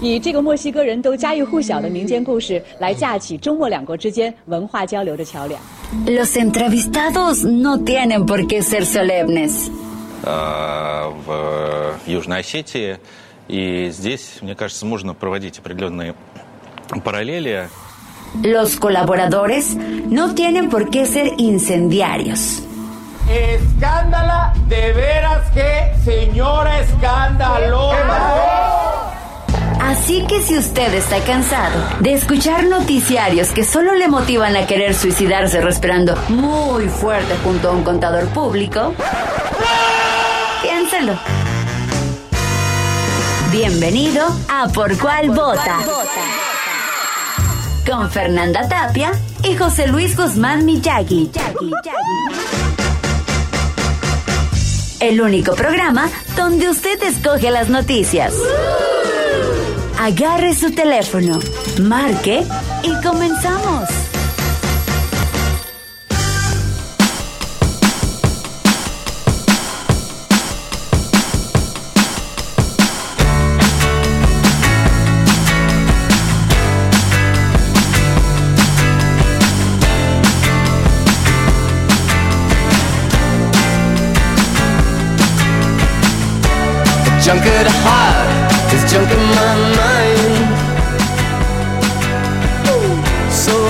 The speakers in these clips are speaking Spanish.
以这个墨西哥人都家喻户晓的民间故事来架起中墨两国之间文化交流的桥梁。 Los entrevistados no tienen por qué ser solemnes. э, в Южной Осетии. И здесь, мне кажется, можно проводить определенные параллели. Los colaboradores no tienen por qué ser incendiarios. Escándala, de veras que señora escandalosa. Así que si usted está cansado de escuchar noticiarios que solo le motivan a querer suicidarse respirando muy fuerte junto a un contador público, piénselo. Bienvenido a Por Cuál Vota. Con Fernanda Tapia y José Luis Guzmán Miyagi. El único programa donde usted escoge las noticias. Agarre su teléfono, marque y comenzamos. Junk at the heart is junk in my mind.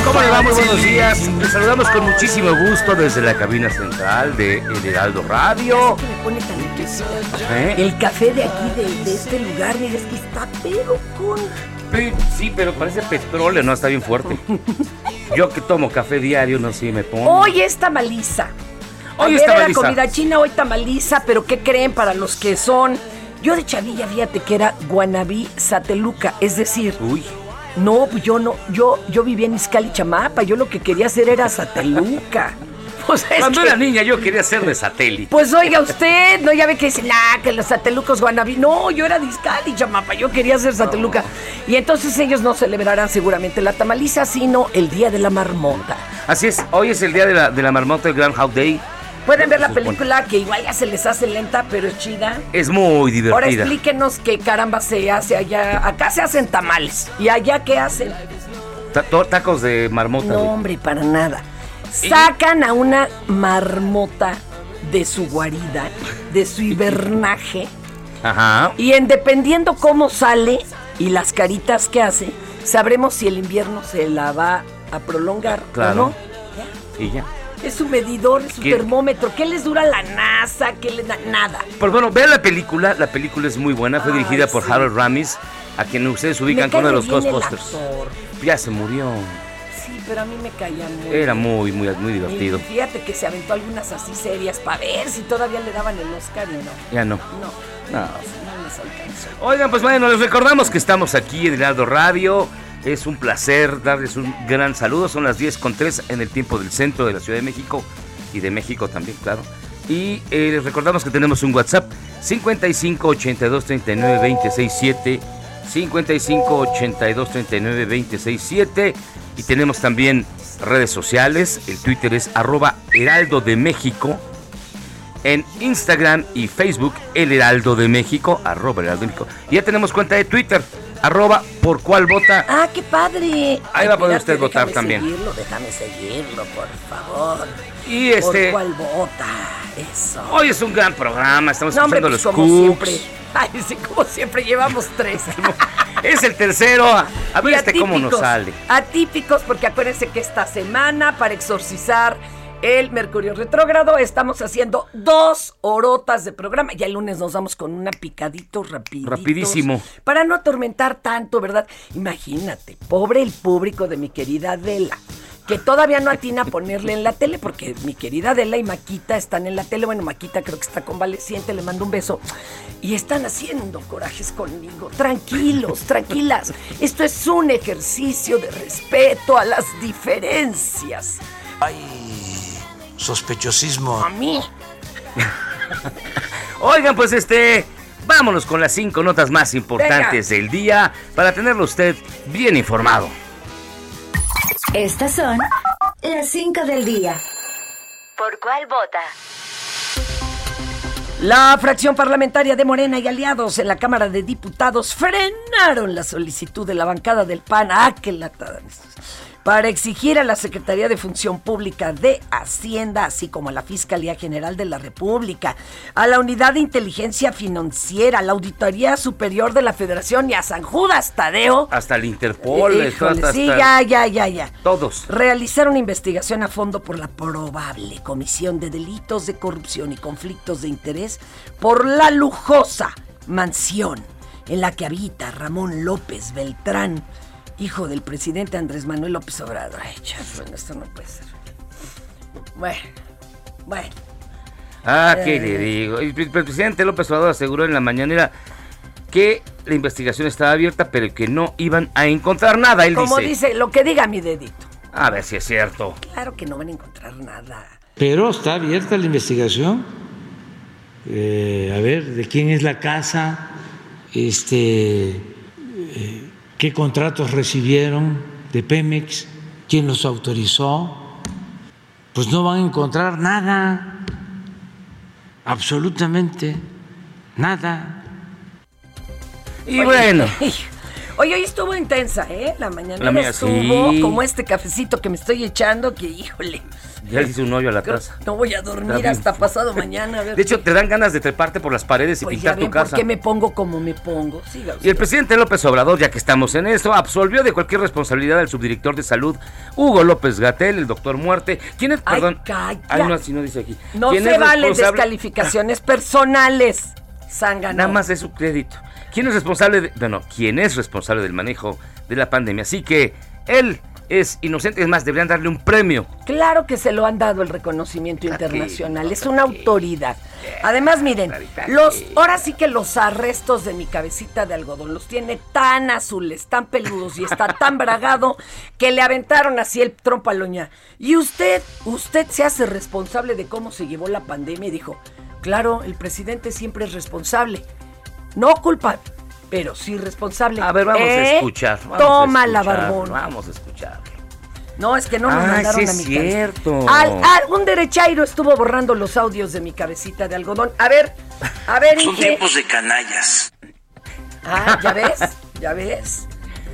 ¿Cómo le va? Muy buenos días. Les saludamos con muchísimo gusto desde la cabina central de El Heraldo Radio. me pone tan. ¿Eh? El café de aquí, de, de este lugar, mira, es que está pero con... Sí, pero parece petróleo, no está bien fuerte. Yo que tomo café diario, no sé, me pongo. Hoy es tamaliza. Hoy Ayer es era tamaliza. comida china, hoy tamaliza, pero ¿qué creen para los que son? Yo de chavilla, fíjate que era guanabí sateluca, es decir, Uy, no, pues yo no, yo, yo vivía en Izcali, Chamapa, yo lo que quería hacer era sateluca. Pues es cuando que- era niña yo quería ser de satélite. Pues oiga usted, no ya ve que dicen, ah, que los satelucos guanabí. No, yo era de Izcali, chamapa, yo quería ser sateluca. Y entonces ellos no celebrarán seguramente la tamaliza, sino el Día de la Marmota. Así es, hoy es el día de la, de la marmota, el Groundhog Day. Pueden ver la película que igual ya se les hace lenta, pero es chida. Es muy divertida. Ahora explíquenos qué caramba se hace allá. Acá se hacen tamales. ¿Y allá qué hacen? Ta- tacos de marmota. No, hombre, para nada. Sacan a una marmota de su guarida, de su hibernaje. Ajá. Y en dependiendo cómo sale y las caritas que hace, sabremos si el invierno se la va a prolongar Claro. o no. Y ya. Es su medidor, es su ¿Qué? termómetro. ¿Qué les dura la NASA? ¿Qué les da? Nada. Pues bueno, vean la película, la película es muy buena, fue Ay, dirigida por. Harold Ramis, a quien ustedes ubican como uno de los Ghostbusters. Ya se murió. Sí, pero a mí me caía muy Era muy, muy, muy divertido. Y fíjate que se aventó algunas así serias para ver si todavía le daban el Oscar y no. Ya no. No, No. no les alcanzó. Oigan, pues bueno, les recordamos que estamos aquí en Heraldo Radio. Es un placer darles un gran saludo. Son las 10 con 3 en el tiempo del centro de la Ciudad de México y de México también, claro. Y eh, les recordamos que tenemos un WhatsApp 55 82 39 26 7 55 82 39 26 7 y tenemos también redes sociales. El Twitter es arroba Heraldo de México. En Instagram y Facebook, El Heraldo de México, arroba Heraldo de México. Y ya tenemos cuenta de Twitter, arroba por cuál vota. Ah, qué padre. Ahí va a poder usted votar déjame también. Seguirlo, déjame seguirlo, por favor. Y este, ¿Por cuál vota? Eso. hoy es un gran programa, estamos No, hombre, escuchando pues los como Cooks. siempre. Ay, sí, como siempre llevamos tres. Es el tercero. A ver Y este cómo nos atípicos, sale. Atípicos, porque acuérdense que esta semana, para exorcizar el Mercurio retrógrado, estamos haciendo dos horotas de programa. Ya el lunes nos vamos con una picadito rapidito. Rapidísimo. Para no atormentar tanto, ¿verdad? Imagínate, pobre el público de mi querida Adela. que todavía no atina a ponerle en la tele, porque mi querida Adela y Maquita están en la tele. Bueno, Maquita creo que está convaleciente, le mando un beso. Y están haciendo corajes conmigo. Tranquilos, tranquilas. Esto es un ejercicio de respeto a las diferencias. Hay sospechosismo. A mí. Oigan, pues este, vámonos con las cinco notas más importantes del día para tenerlo usted bien informado. Estas son las 5 del día. ¿Por cuál vota? La fracción parlamentaria de Morena y aliados en la Cámara de Diputados frenaron la solicitud de la bancada del PAN. ¡Ah, qué latada! Para exigir a la Secretaría de Función Pública de Hacienda, así como a la Fiscalía General de la República, a la Unidad de Inteligencia Financiera, a la Auditoría Superior de la Federación y a San Judas Tadeo. Hasta el Interpol, Híjole, hasta- sí, ya, ya, ya, ya. Todos. Realizar una investigación a fondo por la probable comisión de delitos de corrupción y conflictos de interés por la lujosa mansión en la que habita Ramón López Beltrán, hijo del presidente Andrés Manuel López Obrador. Ay, chas, bueno, esto no puede ser. Bueno, bueno. Ah, ¿qué Eh. le digo? El pre- el presidente López Obrador aseguró en la mañanera que la investigación estaba abierta, pero que no iban a encontrar nada. Él Como dice. dice, lo que diga mi dedito. A ver si es cierto. Claro que no van a encontrar nada. Pero está abierta la investigación. Eh, a ver, ¿de quién es la casa? Este, eh, ¿Qué contratos recibieron de Pemex? ¿Quién los autorizó? Pues no van a encontrar nada. Absolutamente nada. Y bueno. Oye, hoy estuvo intensa, ¿eh? La mañana La estuvo sí. como este cafecito que me estoy echando, que híjole, Ya le hice un hoyo a la creo- taza. no voy a dormir Está bien. hasta pasado mañana. A ver De hecho, qué- te dan ganas de treparte por las paredes y pues ya pintar tu ven por casa. qué me pongo como me pongo. Siga Y usted. el presidente López Obrador, ya que estamos en esto, absolvió de cualquier responsabilidad al subdirector de salud, Hugo López Gatel, el doctor Muerte. ¿Quién es? Ay, Perdón. calla. Ay, no, así no dice aquí. No ¿Quién se valen responsable? descalificaciones personales. Zángano. Nada más de su crédito. ¿Quién es responsable de, bueno, quién es responsable del manejo de la pandemia? Así que él es inocente, es más, deberían darle un premio. Claro que se lo han dado el reconocimiento internacional, es una autoridad. Además, miren, los ahora sí que los arrestos de mi cabecita de algodón los tiene tan azules, tan peludos y está tan bragado que le aventaron así el trompo a loña. Y usted, usted se hace responsable de cómo se llevó la pandemia y dijo, claro, el presidente siempre es responsable. No culpa, pero sí responsable. A ver, vamos a ¿Eh? escuchar. vamos a Toma la barbón. Vamos a escuchar. No, es que no nos Ah, mandaron sí a es mi cierto. casa. Al, al- un derechairo estuvo borrando los audios de mi cabecita de algodón. A ver, a ver, Son Inge. tiempos de canallas. Ah, ¿ya ves? ¿Ya ves?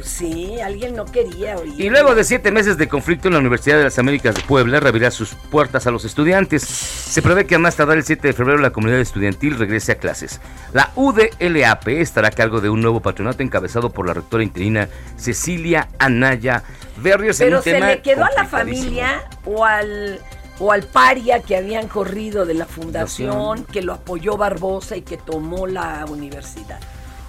Sí, alguien no quería oír. Y luego de siete meses de conflicto en la Universidad de las Américas de Puebla, reabrirá sus puertas a los estudiantes. Se prevé que a más tardar el 7 de febrero la comunidad estudiantil regrese a clases. La UDLAP estará a cargo de un nuevo patronato encabezado por la rectora interina Cecilia Anaya Berrios. Pero se le quedó a la familia o al o al paria que habían corrido de la fundación, Fundación. que lo apoyó Barbosa y que tomó la universidad.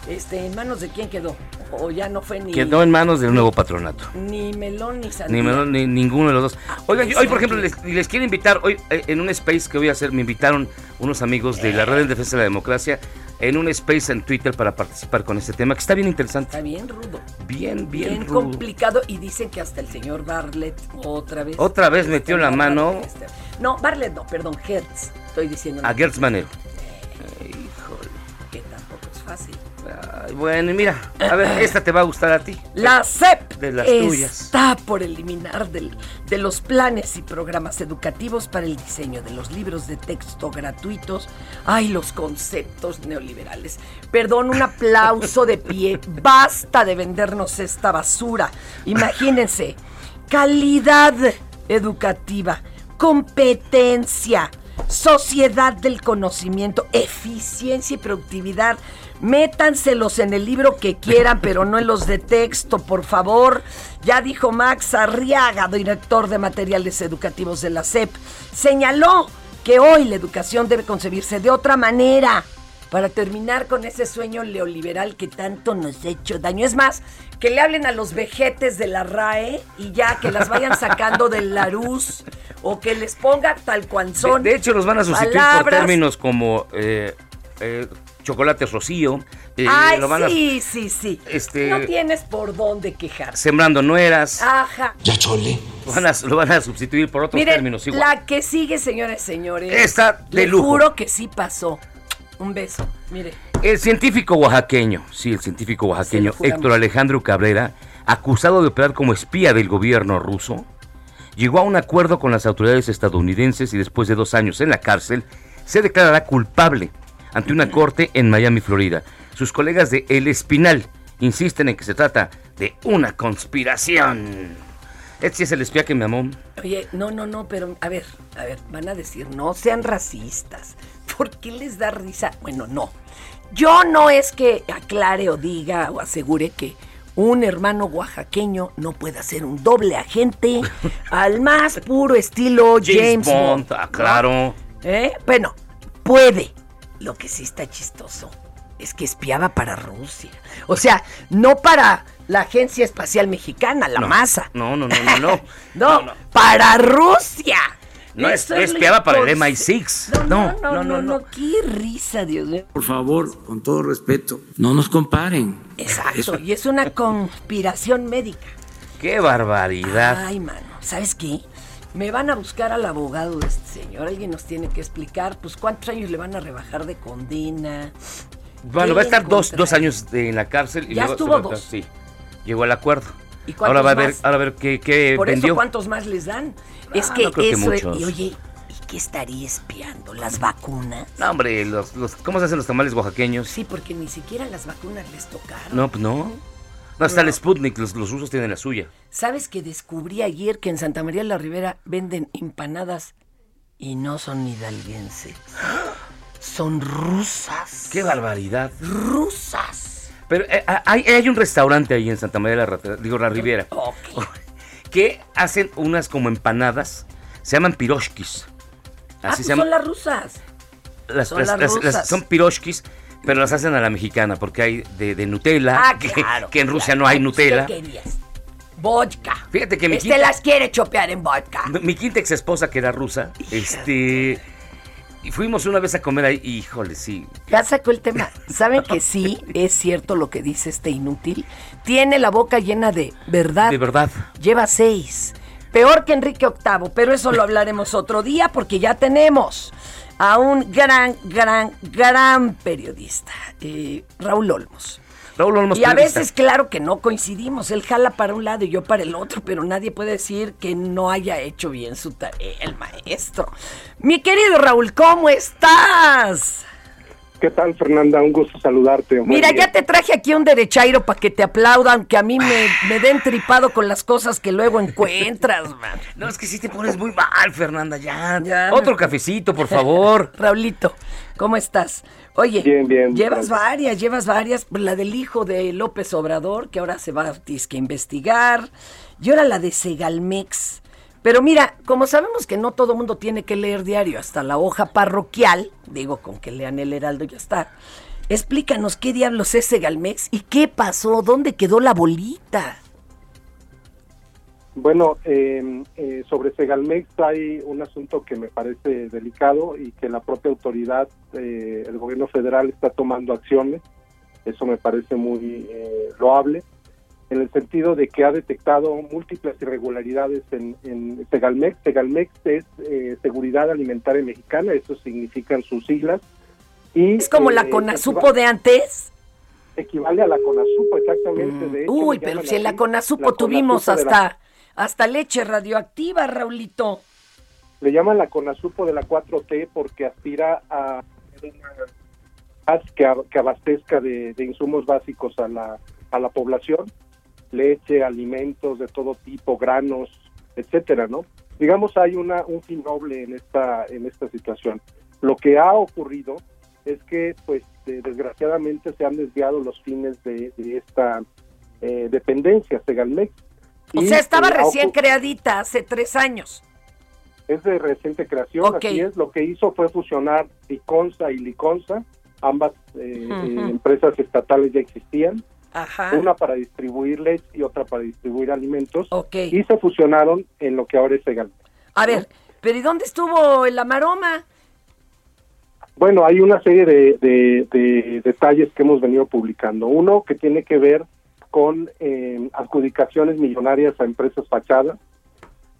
Este, ¿en manos de quién quedó? O ya no fue ni Quedó en manos del nuevo patronato. ni melón ni sandía. Ni, me- ni- ninguno de los dos. Oigan, hoy por ejemplo les, les quiero invitar, hoy eh, en un space que voy a hacer, me invitaron unos amigos de la Red en Defensa de la Democracia en un space en Twitter para participar con este tema, que está bien interesante. Está bien rudo. Bien, bien, bien rudo. complicado y dicen que hasta el señor Bartlett otra vez. Otra vez metió la mano. este, No, Bartlett no, perdón, Hertz. Estoy diciendo. A Gertz Manero. Que tampoco es fácil. Bueno, y mira, a ver, esta te va a gustar a ti. La CEP De las tuyas. está por eliminar del- de los planes y programas educativos para el diseño de los libros de texto gratuitos. Ay, los conceptos neoliberales. Perdón, un aplauso de pie. Basta de vendernos esta basura. Imagínense, calidad educativa, competencia, sociedad del conocimiento, eficiencia y productividad. Métanselos en el libro que quieran, pero no en los de texto, por favor. Ya dijo Max Arriaga, director de materiales educativos de la SEP, señaló que hoy la educación debe concebirse de otra manera. Para terminar con ese sueño neoliberal que tanto nos ha hecho daño. Es más, que le hablen a los vejetes de la RAE y ya que las vayan sacando del Larus o que les ponga tal cual son. De, de hecho, los van a sustituir por términos como eh, eh, chocolates rocío. eh, Ay, lo van a- sí, sí, sí. este- No tienes por dónde quejarse. sembrando nueras. Ajá. Ya chole. Lo van a, lo van a sustituir por otros Miren, términos igual. la que sigue, señores y señores. Está de le lujo. juro que sí pasó. Un beso. Mire. El científico oaxaqueño, sí, el científico oaxaqueño juramos. Héctor Alejandro Cabrera, acusado de operar como espía del gobierno ruso, llegó a un acuerdo con las autoridades estadounidenses y después de dos años en la cárcel, se declarará culpable ante una corte en Miami, Florida. Sus colegas de El Espinal insisten en que se trata de una conspiración. Este sí es el espía que me amó. Oye, no, no, no, pero a ver, a ver, van a decir, no sean racistas. ¿Por qué les da risa? Bueno, no. Yo no es que aclare o diga o asegure que un hermano oaxaqueño no pueda ser un doble agente al más puro estilo James, Bond. ah, claro. ¿Eh? Bueno, puede. Lo que sí está chistoso es que espiaba para Rusia. O sea, no para la Agencia Espacial Mexicana, la No, masa. No, no, no, no, no. No, para Rusia. No, es- espiaba para el impos- MI6. No, no, no, no, no, qué risa, Dios mío. Por favor, con todo respeto, no nos comparen. Exacto, y es una conspiración médica. ¡Qué barbaridad! Ay, mano, ¿sabes qué? Me van a buscar al abogado de este señor. Alguien nos tiene que explicar, pues, cuántos años le van a rebajar de condena. Bueno, va a ¿Qué estar dos, dos años de- en la cárcel. Y Ya luego estuvo dos. Sí, llegó al acuerdo. ¿Y cuántos ahora va a ver, más? ahora a ver qué, qué Por vendió. eso, ¿cuántos más les dan? es Ah, que no creo que eso es-. Y oye, ¿y qué estaría espiando? ¿Las vacunas? No, hombre, los, los- ¿cómo se hacen los tamales oaxaqueños? Sí, porque ni siquiera las vacunas les tocaron. No, pues no. No, está No. el Sputnik, los, los rusos tienen la suya. ¿Sabes que descubrí ayer que en Santa María la Ribera venden empanadas y no son hidalguenses? Son rusas. ¡Qué barbaridad! Rusas. Pero eh, hay, hay un restaurante ahí en Santa María de la, Ra- digo, la Riviera, que hacen unas como empanadas, se llaman piroshkis. Ah, Así pues se llaman. son las rusas. Las- Son las- las las- las- rusas. son piroshkis, pero las hacen a la mexicana, porque hay de, de Nutella, Ah, que, claro. que en Rusia claro. no hay ¿Qué Nutella. querías? Vodka. Fíjate que mi Este quinta, las quiere chopear en vodka. mi quinta ex esposa, que era rusa, este. Y fuimos una vez a comer ahí, y, híjole, sí. Ya sacó el tema. ¿Saben que sí es cierto lo que dice este inútil? Tiene la boca llena de verdad. De verdad. Lleva seis. Peor que Enrique VIII, pero eso lo hablaremos otro día porque ya tenemos a un gran, gran, gran periodista, eh, Raúl Olmos. Raúl Olmos, Y a veces, claro que no coincidimos. Él jala para un lado y yo para el otro, pero nadie puede decir que no haya hecho bien su tarea, el maestro. Mi querido Raúl, ¿cómo estás? ¿Qué tal, Fernanda? Un gusto saludarte. Muy Mira, bien. ya te traje aquí un derechairo para que te aplaudan, que a mí me, me den tripado con las cosas que luego encuentras, man. No, es que sí te pones muy mal, Fernanda, ya. Ya, Otro me- cafecito, por favor. Raulito, ¿cómo estás? Oye, Bien, bien. llevas varias, llevas varias. La del hijo de López Obrador, que ahora se va a investigar. Y ahora la de Segalmex. Pero mira, como sabemos que no todo mundo tiene que leer diario, hasta la hoja parroquial, digo, con que lean el Heraldo ya está. Explícanos qué diablos es Segalmex y qué pasó, dónde quedó la bolita. Bueno, eh, eh, sobre Segalmex hay un asunto que me parece delicado y que la propia autoridad, eh, el gobierno federal está tomando acciones. Eso me parece muy eh, loable, en el sentido de que ha detectado múltiples irregularidades en, en Segalmex. Segalmex es eh, Seguridad Alimentaria Mexicana, eso significan sus siglas. Y, Es como la Conasupo de antes. equivale a la CONASUPO, exactamente. de hecho, Uy, pero si en la CONASUPO la tuvimos hasta, hasta leche radioactiva, Raulito. le llaman la CONASUPO de la 4T porque aspira a que, que abastezca de, insumos básicos a la, a la población, leche, alimentos de todo tipo, granos, etcétera, ¿no? Digamos hay una un fin noble en esta en esta situación. Lo que ha ocurrido es que, pues, desgraciadamente se han desviado los fines de, de esta eh, dependencia, Segalmex. O sea, estaba recién creadita hace tres años. es de reciente creación, Ok. así es. Lo que hizo fue fusionar Liconza y Liconza ambas eh, empresas estatales ya existían, Ajá. una para distribuir leche y otra para distribuir alimentos, Ok. y se fusionaron en lo que ahora es Segal. A ver, pero ¿y dónde estuvo la maroma? Bueno, hay una serie de, de- de detalles que hemos venido publicando. Uno que tiene que ver con eh, adjudicaciones millonarias a empresas fachadas,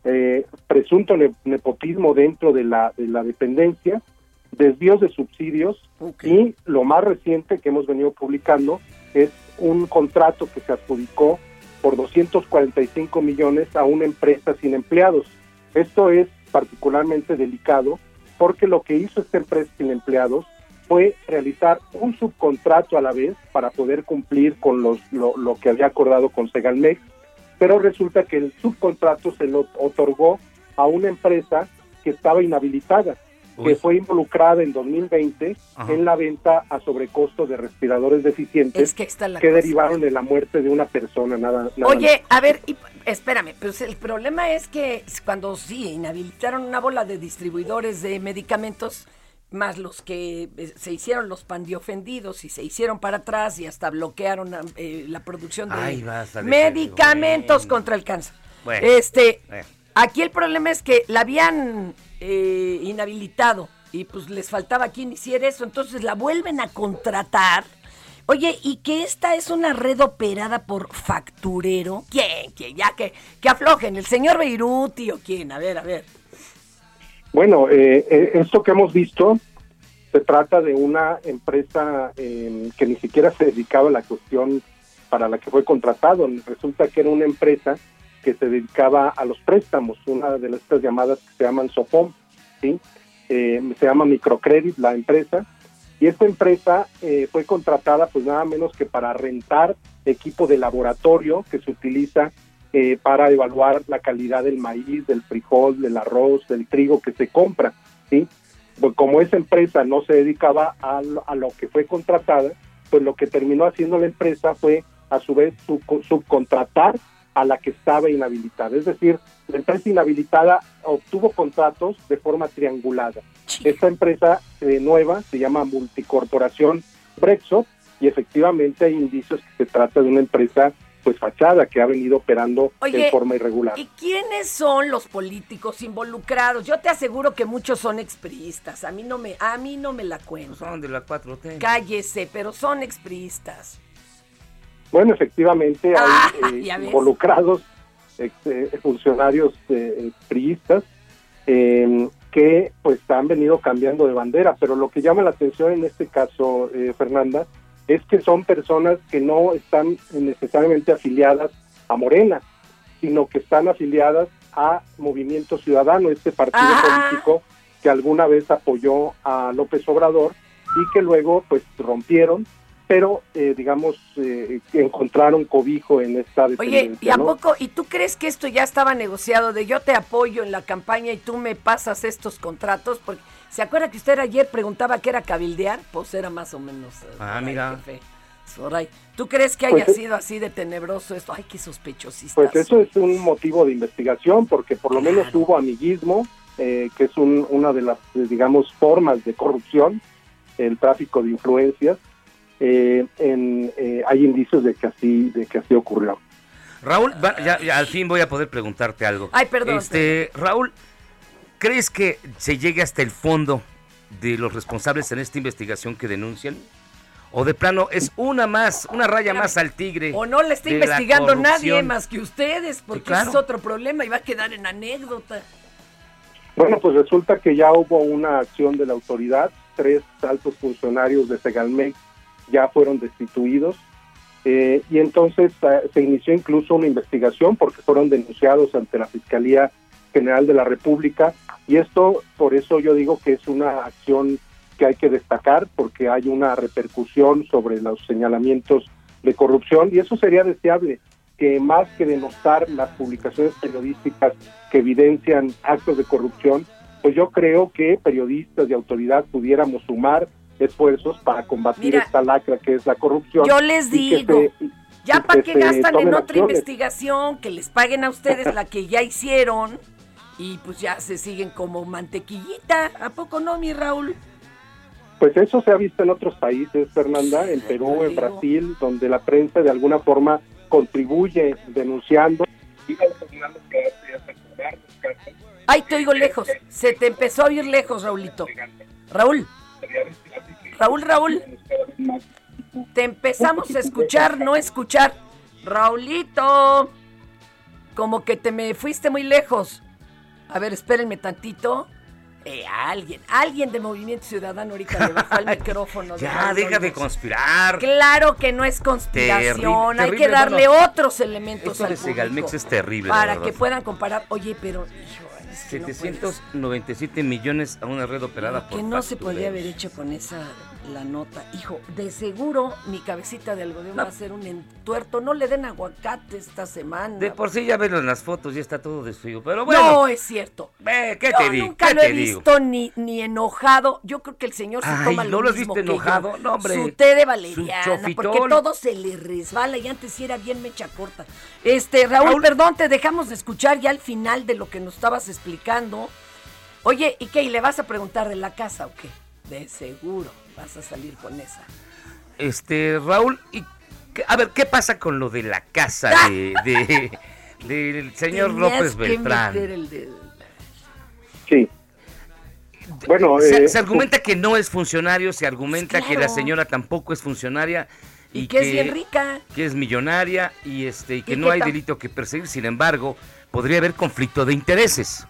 eh, presunto ne- nepotismo dentro de la, de la dependencia, desvíos de subsidios y lo más reciente que hemos venido publicando es un contrato que se adjudicó por 245 millones a una empresa sin empleados. Esto es particularmente delicado porque lo que hizo esta empresa sin empleados fue realizar un subcontrato a la vez para poder cumplir con los, lo, lo que había acordado con Segalmex, pero resulta que el subcontrato se lo otorgó a una empresa que estaba inhabilitada, Uy. que fue involucrada en 2020 Ajá. en la venta a sobrecosto de respiradores deficientes Es que está la que cosa. derivaron de la muerte de una persona, nada, nada Oye, a ver, y- espérame, pues el problema es que cuando sí inhabilitaron una bola de distribuidores de medicamentos, más los que eh, se hicieron los pandiofendidos y se hicieron para atrás y hasta bloquearon eh, la producción de Ay, medicamentos contra el cáncer. Bueno, este, bueno. aquí el problema es que la habían eh, inhabilitado y pues les faltaba quien hiciera eso, entonces la vuelven a contratar. Oye, ¿y que esta es una red operada por facturero? ¿Quién? ¿Quién? Ya que, que aflojen, el señor Beiruti o quién, a ver, a ver. Bueno, eh, eh, esto que hemos visto se trata de una empresa eh, que ni siquiera se dedicaba a la cuestión para la que fue contratado. Resulta que era una empresa que se dedicaba a los préstamos, una de estas llamadas que se llaman SOFOM, ¿sí? Eh, se llama Microcredit la empresa, y esta empresa eh, fue contratada pues nada menos que para rentar equipo de laboratorio que se utiliza eh, para evaluar la calidad del maíz, del frijol, del arroz, del trigo que se compra, ¿sí? Pues como esa empresa no se dedicaba a, lo- a lo que fue contratada, pues lo que terminó haciendo la empresa fue a su vez sub- subcontratar a la que estaba inhabilitada. Es decir, la empresa inhabilitada obtuvo contratos de forma triangulada. Esta empresa eh, nueva se llama Multicorporación Brexo y efectivamente hay indicios que se trata de una empresa pues fachada que ha venido operando Oye, en forma irregular. ¿Y quiénes son los políticos involucrados? Yo te aseguro que muchos son expriistas. A mí no me, a mí no me la cuento. Son de la 4T. Cállese, pero son expriistas. Bueno, efectivamente hay Ah, eh, involucrados ex- eh, funcionarios eh, priistas eh, que pues han venido cambiando de bandera, pero lo que llama la atención en este caso, eh, Fernanda, es que son personas que no están necesariamente afiliadas a Morena, sino que están afiliadas a Movimiento Ciudadano, este partido Ah. político que alguna vez apoyó a López Obrador y que luego pues rompieron, pero eh, digamos eh, encontraron cobijo en esta Oye. ¿y a ¿no? poco? ¿Y tú crees que esto ya estaba negociado de yo te apoyo en la campaña y tú me pasas estos contratos? Porque ¿se acuerda que usted ayer preguntaba que era cabildear? Pues era más o menos. eh, Ah, mira. jefe. Por ahí. ¿Tú crees que haya Pues, sido así de tenebroso esto? Ay, qué sospechosista. Pues eso es un motivo de investigación, porque por lo menos hubo amiguismo, eh, que es un- una de las, eh, digamos, formas de corrupción, el tráfico de influencias. eh, en, eh, hay indicios de que así, de que así ocurrió. Raúl, va- ya, ya al fin voy a poder preguntarte algo. Ay, perdón, Este, Raúl, ¿crees que se llegue hasta el fondo de los responsables en esta investigación que denuncian? ¿O de plano es una más, una raya más al tigre? O no le está investigando nadie más que ustedes, porque Sí, claro. ese es otro problema y va a quedar en anécdota. Bueno, pues resulta que ya hubo una acción de la autoridad, tres altos funcionarios de Segalmex ya fueron destituidos eh, y entonces eh, se inició incluso una investigación porque fueron denunciados ante la Fiscalía General de la República y esto por eso yo digo que es una acción que hay que destacar porque hay una repercusión sobre los señalamientos de corrupción y eso sería deseable que más que denostar las publicaciones periodísticas que evidencian actos de corrupción, pues yo creo que periodistas de autoridad pudiéramos sumar esfuerzos para combatir Mira, esta lacra que es la corrupción. Yo les y digo, se- ya y para que gastan en otra acciones. investigación, que les paguen a ustedes la que ya hicieron y pues ya se siguen como mantequillita. ¿A poco no, mi Raúl? Pues eso se ha visto en otros países, Fernanda, en Perú, en Brasil, donde la prensa de alguna forma contribuye denunciando. Ay, te oigo lejos. Se te empezó a oír lejos, Raulito. Raúl. Raúl, Raúl. Te empezamos a escuchar, no escuchar. Raulito. Como que te me fuiste muy lejos. A ver, espérenme tantito. Eh, alguien, alguien de Movimiento Ciudadano ahorita le bajó el micrófono. de Ya, Raúl deja de conspirar. Claro que no es conspiración, Terrible, hay que darle otros elementos Esto al de Segalmex es terrible, de Para que puedan comparar. Oye, pero hijo, es que no puede 797 millones a una red operada por que no se podría haber hecho con esa la nota. Hijo, de seguro mi cabecita de algodón va a ser un entuerto. No le den aguacate esta semana. De por sí ya verlo en las fotos, ya está todo desfrío. Pero bueno. No, es cierto. ¿qué Yo te digo? nunca ¿Qué lo he te digo? visto ni, ni enojado. Yo creo que el señor se Ay, toma ¿no lo lo has visto que enojado? yo. No, hombre. Su té de valeriana, porque todo se le resbala y antes sí era bien mecha corta. Este, Raúl, perdón, te dejamos de escuchar ya al final de lo que nos estabas explicando. Oye, ¿y qué? ¿Y le vas a preguntar de la casa o qué? De seguro vas a salir con esa. Este, Raúl, y, a ver, ¿qué pasa con lo de la casa de, de- del señor Tenías López que Beltrán? meter el dedo. Sí. Bueno, se, eh, se argumenta que no es funcionario, se argumenta que la señora tampoco es funcionaria y, Y que es bien rica. que es millonaria y este y que Y no hay delito que perseguir. Sin embargo, podría haber conflicto de intereses.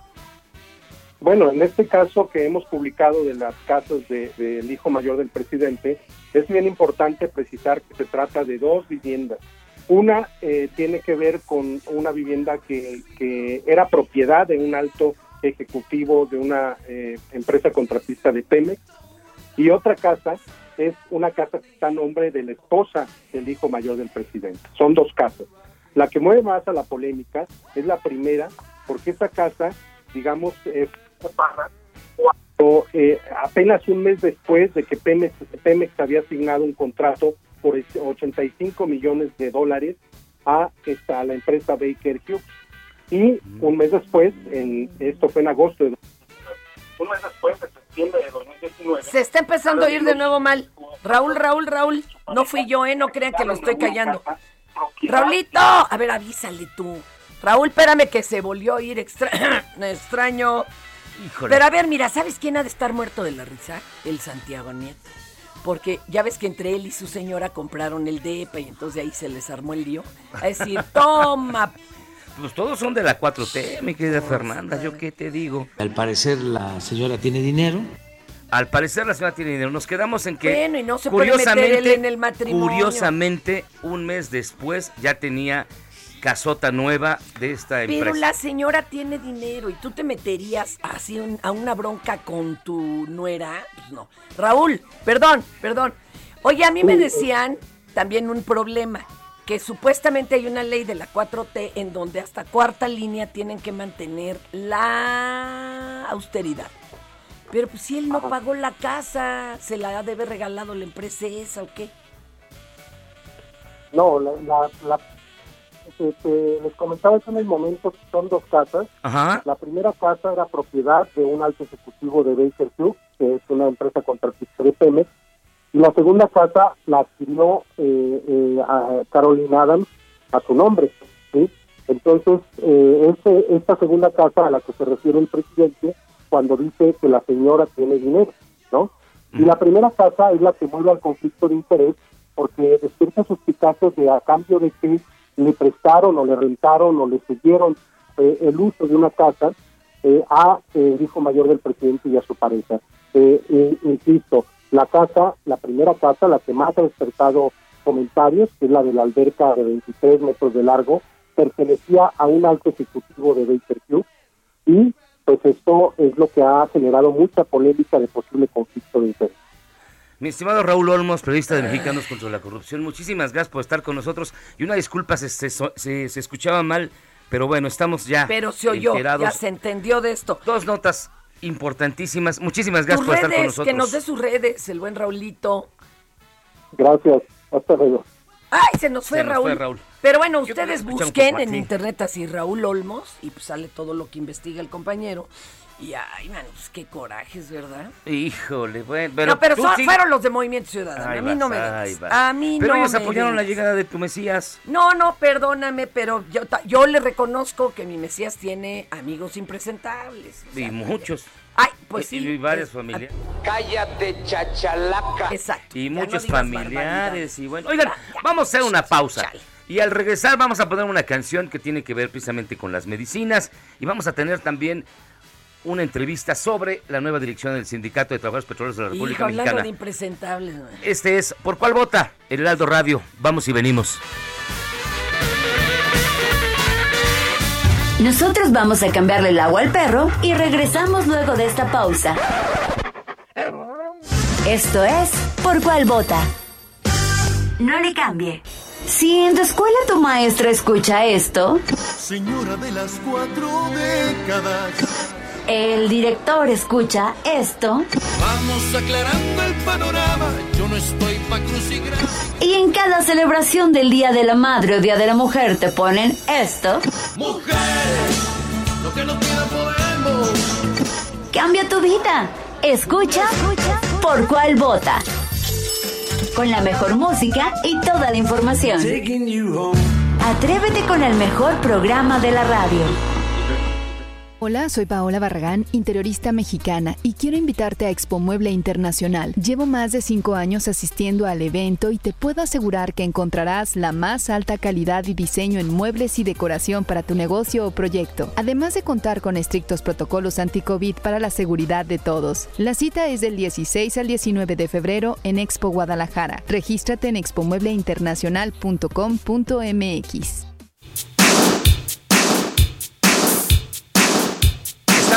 Bueno, en este caso que hemos publicado de las casas de- del hijo mayor del presidente, es bien importante precisar que se trata de dos viviendas. Una eh, tiene que ver con una vivienda que, que era propiedad de un alto ejecutivo de una eh, empresa contratista de Pemex y otra casa es una casa que está a nombre de la esposa del hijo mayor del presidente. Son dos casas. La que mueve más a la polémica es la primera, porque esa casa, digamos, es cuando eh, apenas un mes después de que Pemex, Pemex había asignado un contrato por 85 millones de dólares a, esta, a la empresa Baker Hughes. Y un mes después, en, esto fue en agosto de un mes después, en septiembre de 2019, Se está empezando a ir de nuevo mal. Raúl, Raúl, Raúl. No fui yo, ¿eh? No crean que lo estoy callando. Raulito, a ver, avísale tú. Raúl, espérame que se volvió a ir extra- extraño. Híjole. Pero a ver, mira, ¿sabes quién ha de estar muerto de la risa? El Santiago Nieto. Porque ya ves que entre él y su señora compraron el DEPA y entonces de ahí se les armó el lío. A decir, toma. Pues todos son de la 4T, mi querida Fernanda, ¿yo qué te digo? Al parecer la señora tiene dinero. Al parecer la señora tiene dinero. Nos quedamos en que Bueno, y no se puede meter él en el matrimonio. Curiosamente, un mes después ya tenía casota nueva de esta Pero empresa. la señora tiene dinero y tú te meterías así un- a una bronca con tu nuera. Pues no. Raúl, perdón, perdón. Oye, a mí me decían también un problema, que supuestamente hay una ley de la 4T en donde hasta cuarta línea tienen que mantener la austeridad. Pero pues si él no pagó la casa, ¿se la debe regalado la empresa esa o qué? No, la, la, la- que les comentaba hace unos momentos que son dos casas. Ajá. La primera casa era propiedad de un alto ejecutivo de Baker Hughes, que es una empresa contratista de Pemex, y la segunda casa la adquirió eh, eh, a Caroline Adams a su nombre. ¿sí? Entonces, eh, ese- esta segunda casa a la que se refiere el presidente cuando dice que la señora tiene dinero, ¿no? Y la primera casa es la que mueve al conflicto de interés porque despierta suspicacias de a cambio de que le prestaron o le rentaron o le cedieron eh, el uso de una casa eh, a eh, el hijo mayor del presidente y a su pareja. Eh, eh, insisto, la casa, la primera casa, la que más ha despertado comentarios, que es la de la alberca de 23 metros de largo, pertenecía a un alto ejecutivo de Baker Hughes y pues esto es lo que ha generado mucha polémica de posible conflicto de interés. Mi estimado Raúl Olmos, periodista de Mexicanos contra la Corrupción, muchísimas gracias por estar con nosotros. Y una disculpa, se, se, se- se escuchaba mal, pero bueno, estamos ya Pero se oyó, enterados. ya se entendió de esto. Dos notas importantísimas. Muchísimas gracias por estar con nosotros. que nos dé sus redes, el buen Raulito. Gracias. Hasta luego. Ay, se nos fue, Se nos Raúl. fue Raúl. Pero bueno, ustedes busquen en internet así Raúl Olmos y pues sale todo lo que investiga el compañero. Y ay, man, pues qué corajes, ¿verdad? Híjole, bueno, pero. no, pero son- sí- fueron los de Movimiento Ciudadano. Ahí a mí vas, no me vas. A mí Pero no ellos me apoyaron la llegada de tu Mesías. No, no, perdóname, pero yo, yo le reconozco que mi Mesías tiene amigos impresentables. o Y muchos. Ay, pues Y- sí. Y varias es- familias. Cállate, chachalaca. Exacto. Y no muchos familiares. Y bueno, oigan, vamos a hacer una pausa. Y al regresar vamos a poner una canción que tiene que ver precisamente con las medicinas. Y vamos a tener también una entrevista sobre la nueva dirección del Sindicato de Trabajadores Petroleros de la República Mexicana. de impresentables. man. Este es ¿Por cuál vota? El Heraldo Radio. Vamos y venimos. Nosotros vamos a cambiarle el agua al perro y regresamos luego de esta pausa. Esto es Por cuál vota. No le cambie. Si en tu escuela tu maestra escucha esto, Señora de las cuatro décadas. El director escucha esto, Vamos aclarando el panorama. Yo no estoy pa' crucigramas. y en cada celebración del Día de la Madre o Día de la Mujer te ponen esto, Mujeres, lo que no tiene podemos. cambia tu vida. Escucha Por cuál vota. Con la mejor música y toda la información. Atrévete con el mejor programa de la radio. Hola, soy Paola Barragán, interiorista mexicana, y quiero invitarte a Expo Mueble Internacional. Llevo más de cinco años asistiendo al evento y te puedo asegurar que encontrarás la más alta calidad y diseño en muebles y decoración para tu negocio o proyecto, además de contar con estrictos protocolos anti-COVID para la seguridad de todos. La cita es del 16 al 19 de febrero en Expo Guadalajara. Regístrate en expomuebleinternacional.com.mx.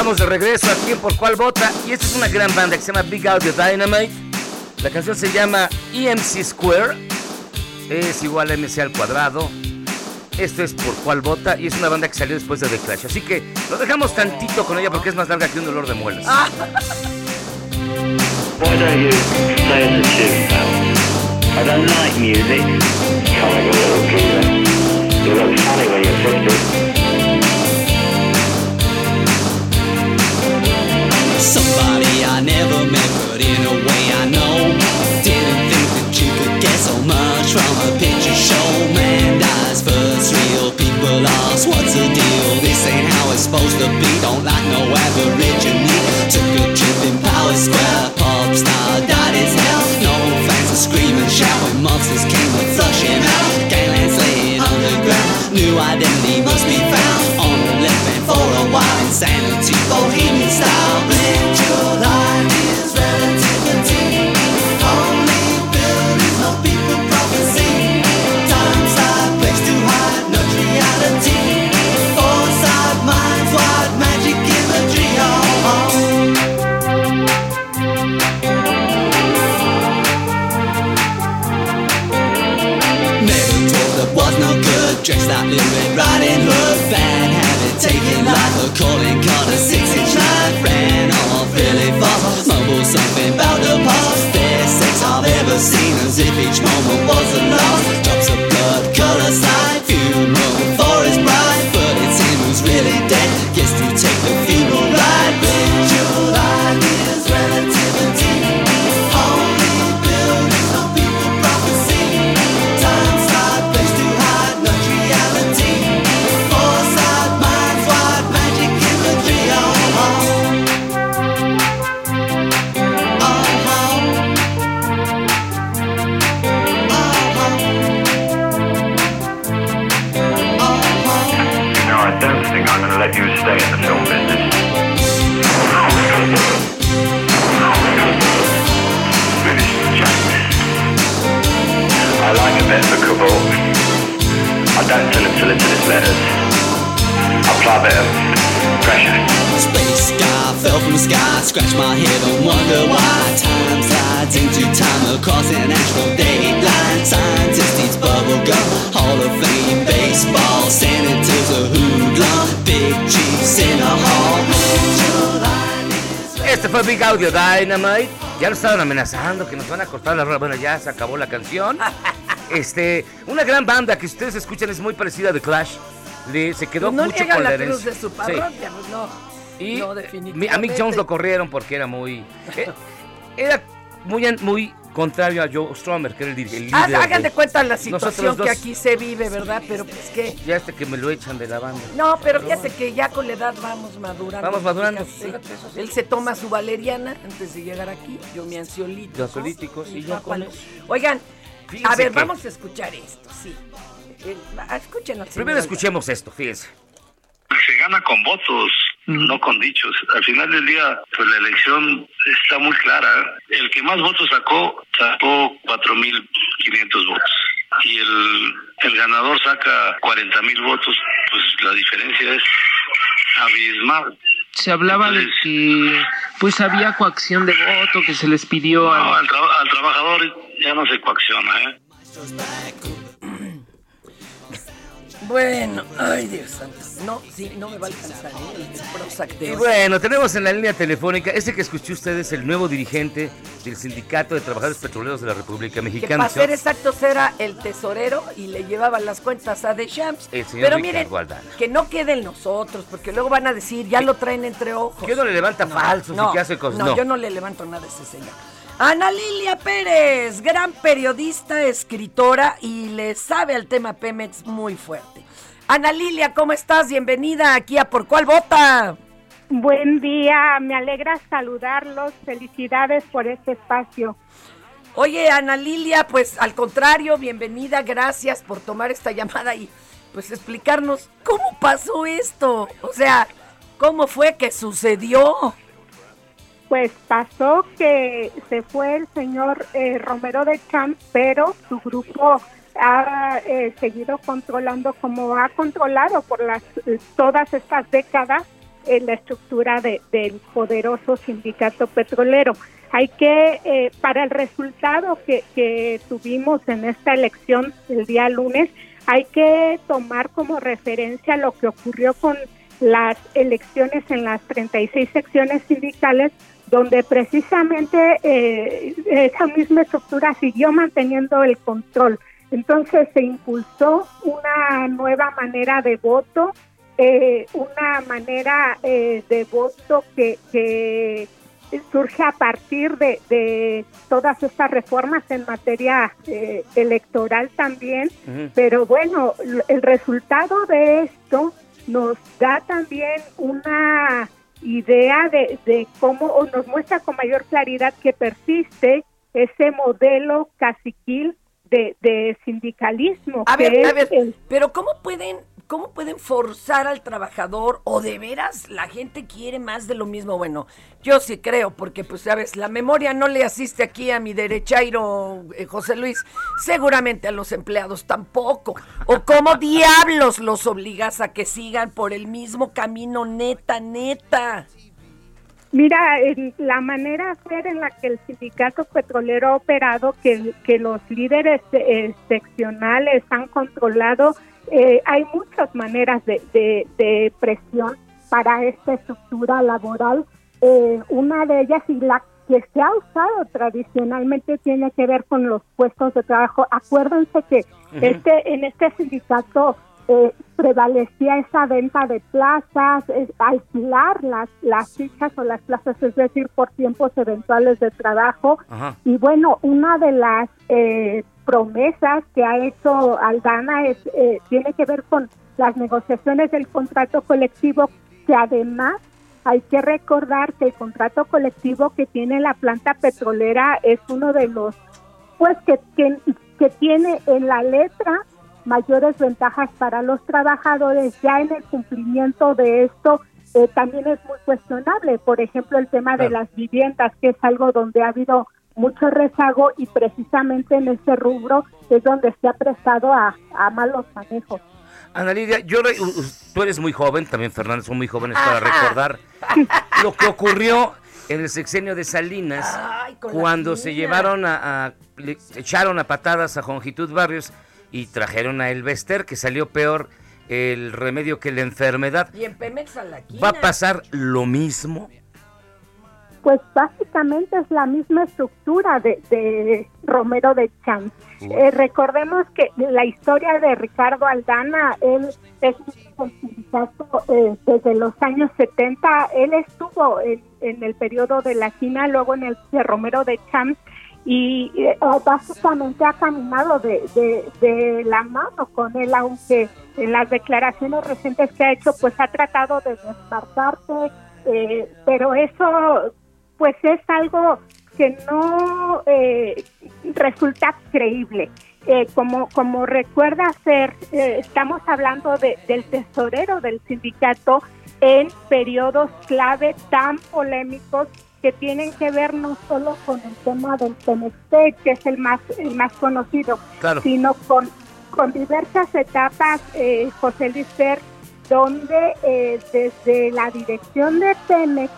Estamos de regreso aquí en Por Cuál Vota y esta es una gran banda que se llama Big Audio Dynamite. La canción se llama EMC Square, es igual a MC al cuadrado. Esto es Por Cuál Vota y es una banda que salió después de The Clash. Así que lo dejamos tantito con ella porque es más larga que un dolor de muelas. Why don't you play the tune, pal? I don't like music. Kind of a little geezer. You look funny when you're 50. Somebody I never met, but in a way I know. Didn't think that you could get so much from a picture show. Man dies first, real people ask, what's the deal? This ain't how it's supposed to be. Don't like no aborigine. Took a trip in Power Square, pop star died as hell. No fans are screaming, shouting, monsters came to flush him out. Ganglands laying underground, new identity must be found. On the left and for a while, insanity, Big Audio Dynamite. Ya lo estaban amenazando que nos van a cortar la rueda. Bueno, ya se acabó la canción. Este, una gran banda que ustedes escuchan es muy parecida a The Clash. Le- se quedó no mucho con la la cruz herencia. de su Sí. parroquia, pues no. Y No, a Mick Jones lo corrieron porque era muy. eh, Era muy, muy contrario a Joe Stromer, que era el, el líder. Hagan de cuenta la situación que aquí se vive, ¿verdad? Pero pues que... Ya este que me lo echan de la banda. No, pero fíjate que ya con la edad vamos madurando. Vamos madurando, Fíjate, Él se toma su valeriana antes de llegar aquí, yo mi ansiolítico. Los ansiolíticos, y ya con eso. Oigan, Fíjense a ver, que- vamos a escuchar esto, sí. Eh, escuchen Primero escuchemos esto, fíjense. se gana con votos, no con dichos. Al final del día, pues la elección está muy clara. El que más votos sacó, sacó 4.500 votos. Y el, el ganador saca 40.000 votos, pues la diferencia es abismal. Se hablaba de que pues había coacción de voto que se les pidió No, al, tra- al trabajador ya no se coacciona, ¿eh? Bueno, ay Dios santo. No, sí, no me va a alcanzar ¿eh? el, el Prozac de Y bueno, tenemos en la línea telefónica, ese que escuchó usted es el nuevo dirigente del Sindicato de Trabajadores Petroleros de la República Que Mexicana. para ser exactos era el tesorero y le llevaba las cuentas a Deschamps. El señor Pero miren, Aldana. que no queden nosotros, porque luego van a decir, ya lo traen entre ojos. Que uno le levanta falsos y no, que hace cosas. No, No. yo no le levanto nada a ese señor. Ana Lilia Pérez, gran periodista, escritora y le sabe al tema Pemex muy fuerte. Ana Lilia, ¿cómo estás? Bienvenida aquí a Por Cuál Vota. Buen día, me alegra saludarlos. Felicidades por este espacio. Oye, Ana Lilia, pues al contrario, bienvenida, gracias por tomar esta llamada y pues explicarnos cómo pasó esto. O sea, ¿cómo fue que sucedió? Pues pasó que se fue el señor eh, Romero de Champ, pero su grupo ha eh, seguido controlando como ha controlado por las todas estas décadas eh, la estructura de- del poderoso sindicato petrolero. Hay que, eh, para el resultado que, que tuvimos en esta elección el día lunes, hay que tomar como referencia lo que ocurrió con las elecciones en las 36 secciones sindicales, donde precisamente eh, esa misma estructura siguió manteniendo el control. Entonces se impulsó una nueva manera de voto, eh, una manera eh, de voto que, que surge a partir de, de todas estas reformas en materia eh, electoral también. Pero bueno, el resultado de esto nos da también una idea de, de cómo, o nos muestra con mayor claridad que persiste ese modelo caciquil de, de sindicalismo. A que ver, a ver, el- pero ¿cómo pueden, cómo pueden forzar al trabajador o de veras la gente quiere más de lo mismo? Bueno, yo sí creo, porque pues sabes, la memoria no le asiste aquí a mi derechairo eh, José Luis, seguramente a los empleados tampoco. ¿O cómo diablos los obligas a que sigan por el mismo camino neta, neta? Mira, en la manera ser en la que el sindicato petrolero ha operado, que, que los líderes eh, seccionales han controlado, eh, hay muchas maneras de, de- de presión para esta estructura laboral. Eh, una de ellas y la que se ha usado tradicionalmente tiene que ver con los puestos de trabajo. Acuérdense que este en este sindicato eh, prevalecía esa venta de plazas, es alquilar las, las fichas o las plazas, es decir, por tiempos eventuales de trabajo. Ajá. Y bueno, una de las eh, promesas que ha hecho Aldana es, eh, tiene que ver con las negociaciones del contrato colectivo, que además hay que recordar que el contrato colectivo que tiene la planta petrolera es uno de los, pues, que, que, que tiene en la letra mayores ventajas para los trabajadores. Ya en el cumplimiento de esto eh, también es muy cuestionable. Por ejemplo, el tema de las viviendas, que es algo donde ha habido mucho rezago y precisamente en ese rubro es donde se ha prestado a, a malos manejos. Ana Lidia, yo, tú eres muy joven, también Fernández son muy jóvenes para recordar lo que ocurrió en el sexenio de Salinas cuando se llevaron a, a- le echaron a patadas a Jongitud Barrios y trajeron a Elvester que salió peor el remedio que la enfermedad. Y en Pemex a la quina. ¿Va a pasar lo mismo? pues básicamente es la misma estructura de, de Romero de Champs. Eh, recordemos que la historia de Ricardo Aldana, él es un eh, desde los años 70, él estuvo en, en el periodo de la China, luego en el de Romero de Champs, y eh, básicamente ha caminado de, de, la mano con él, aunque en las declaraciones recientes que ha hecho, pues ha tratado de desmarcarse, eh, pero eso pues es algo que no eh, resulta creíble. Eh, como, como recuerda ser, eh, estamos hablando de, del tesorero del sindicato en periodos clave tan polémicos que tienen que ver no solo con el tema del PNC, que es el más, el más conocido, Claro. sino con, con diversas etapas, eh, José Luis Fer, donde eh, desde la dirección de Pemex,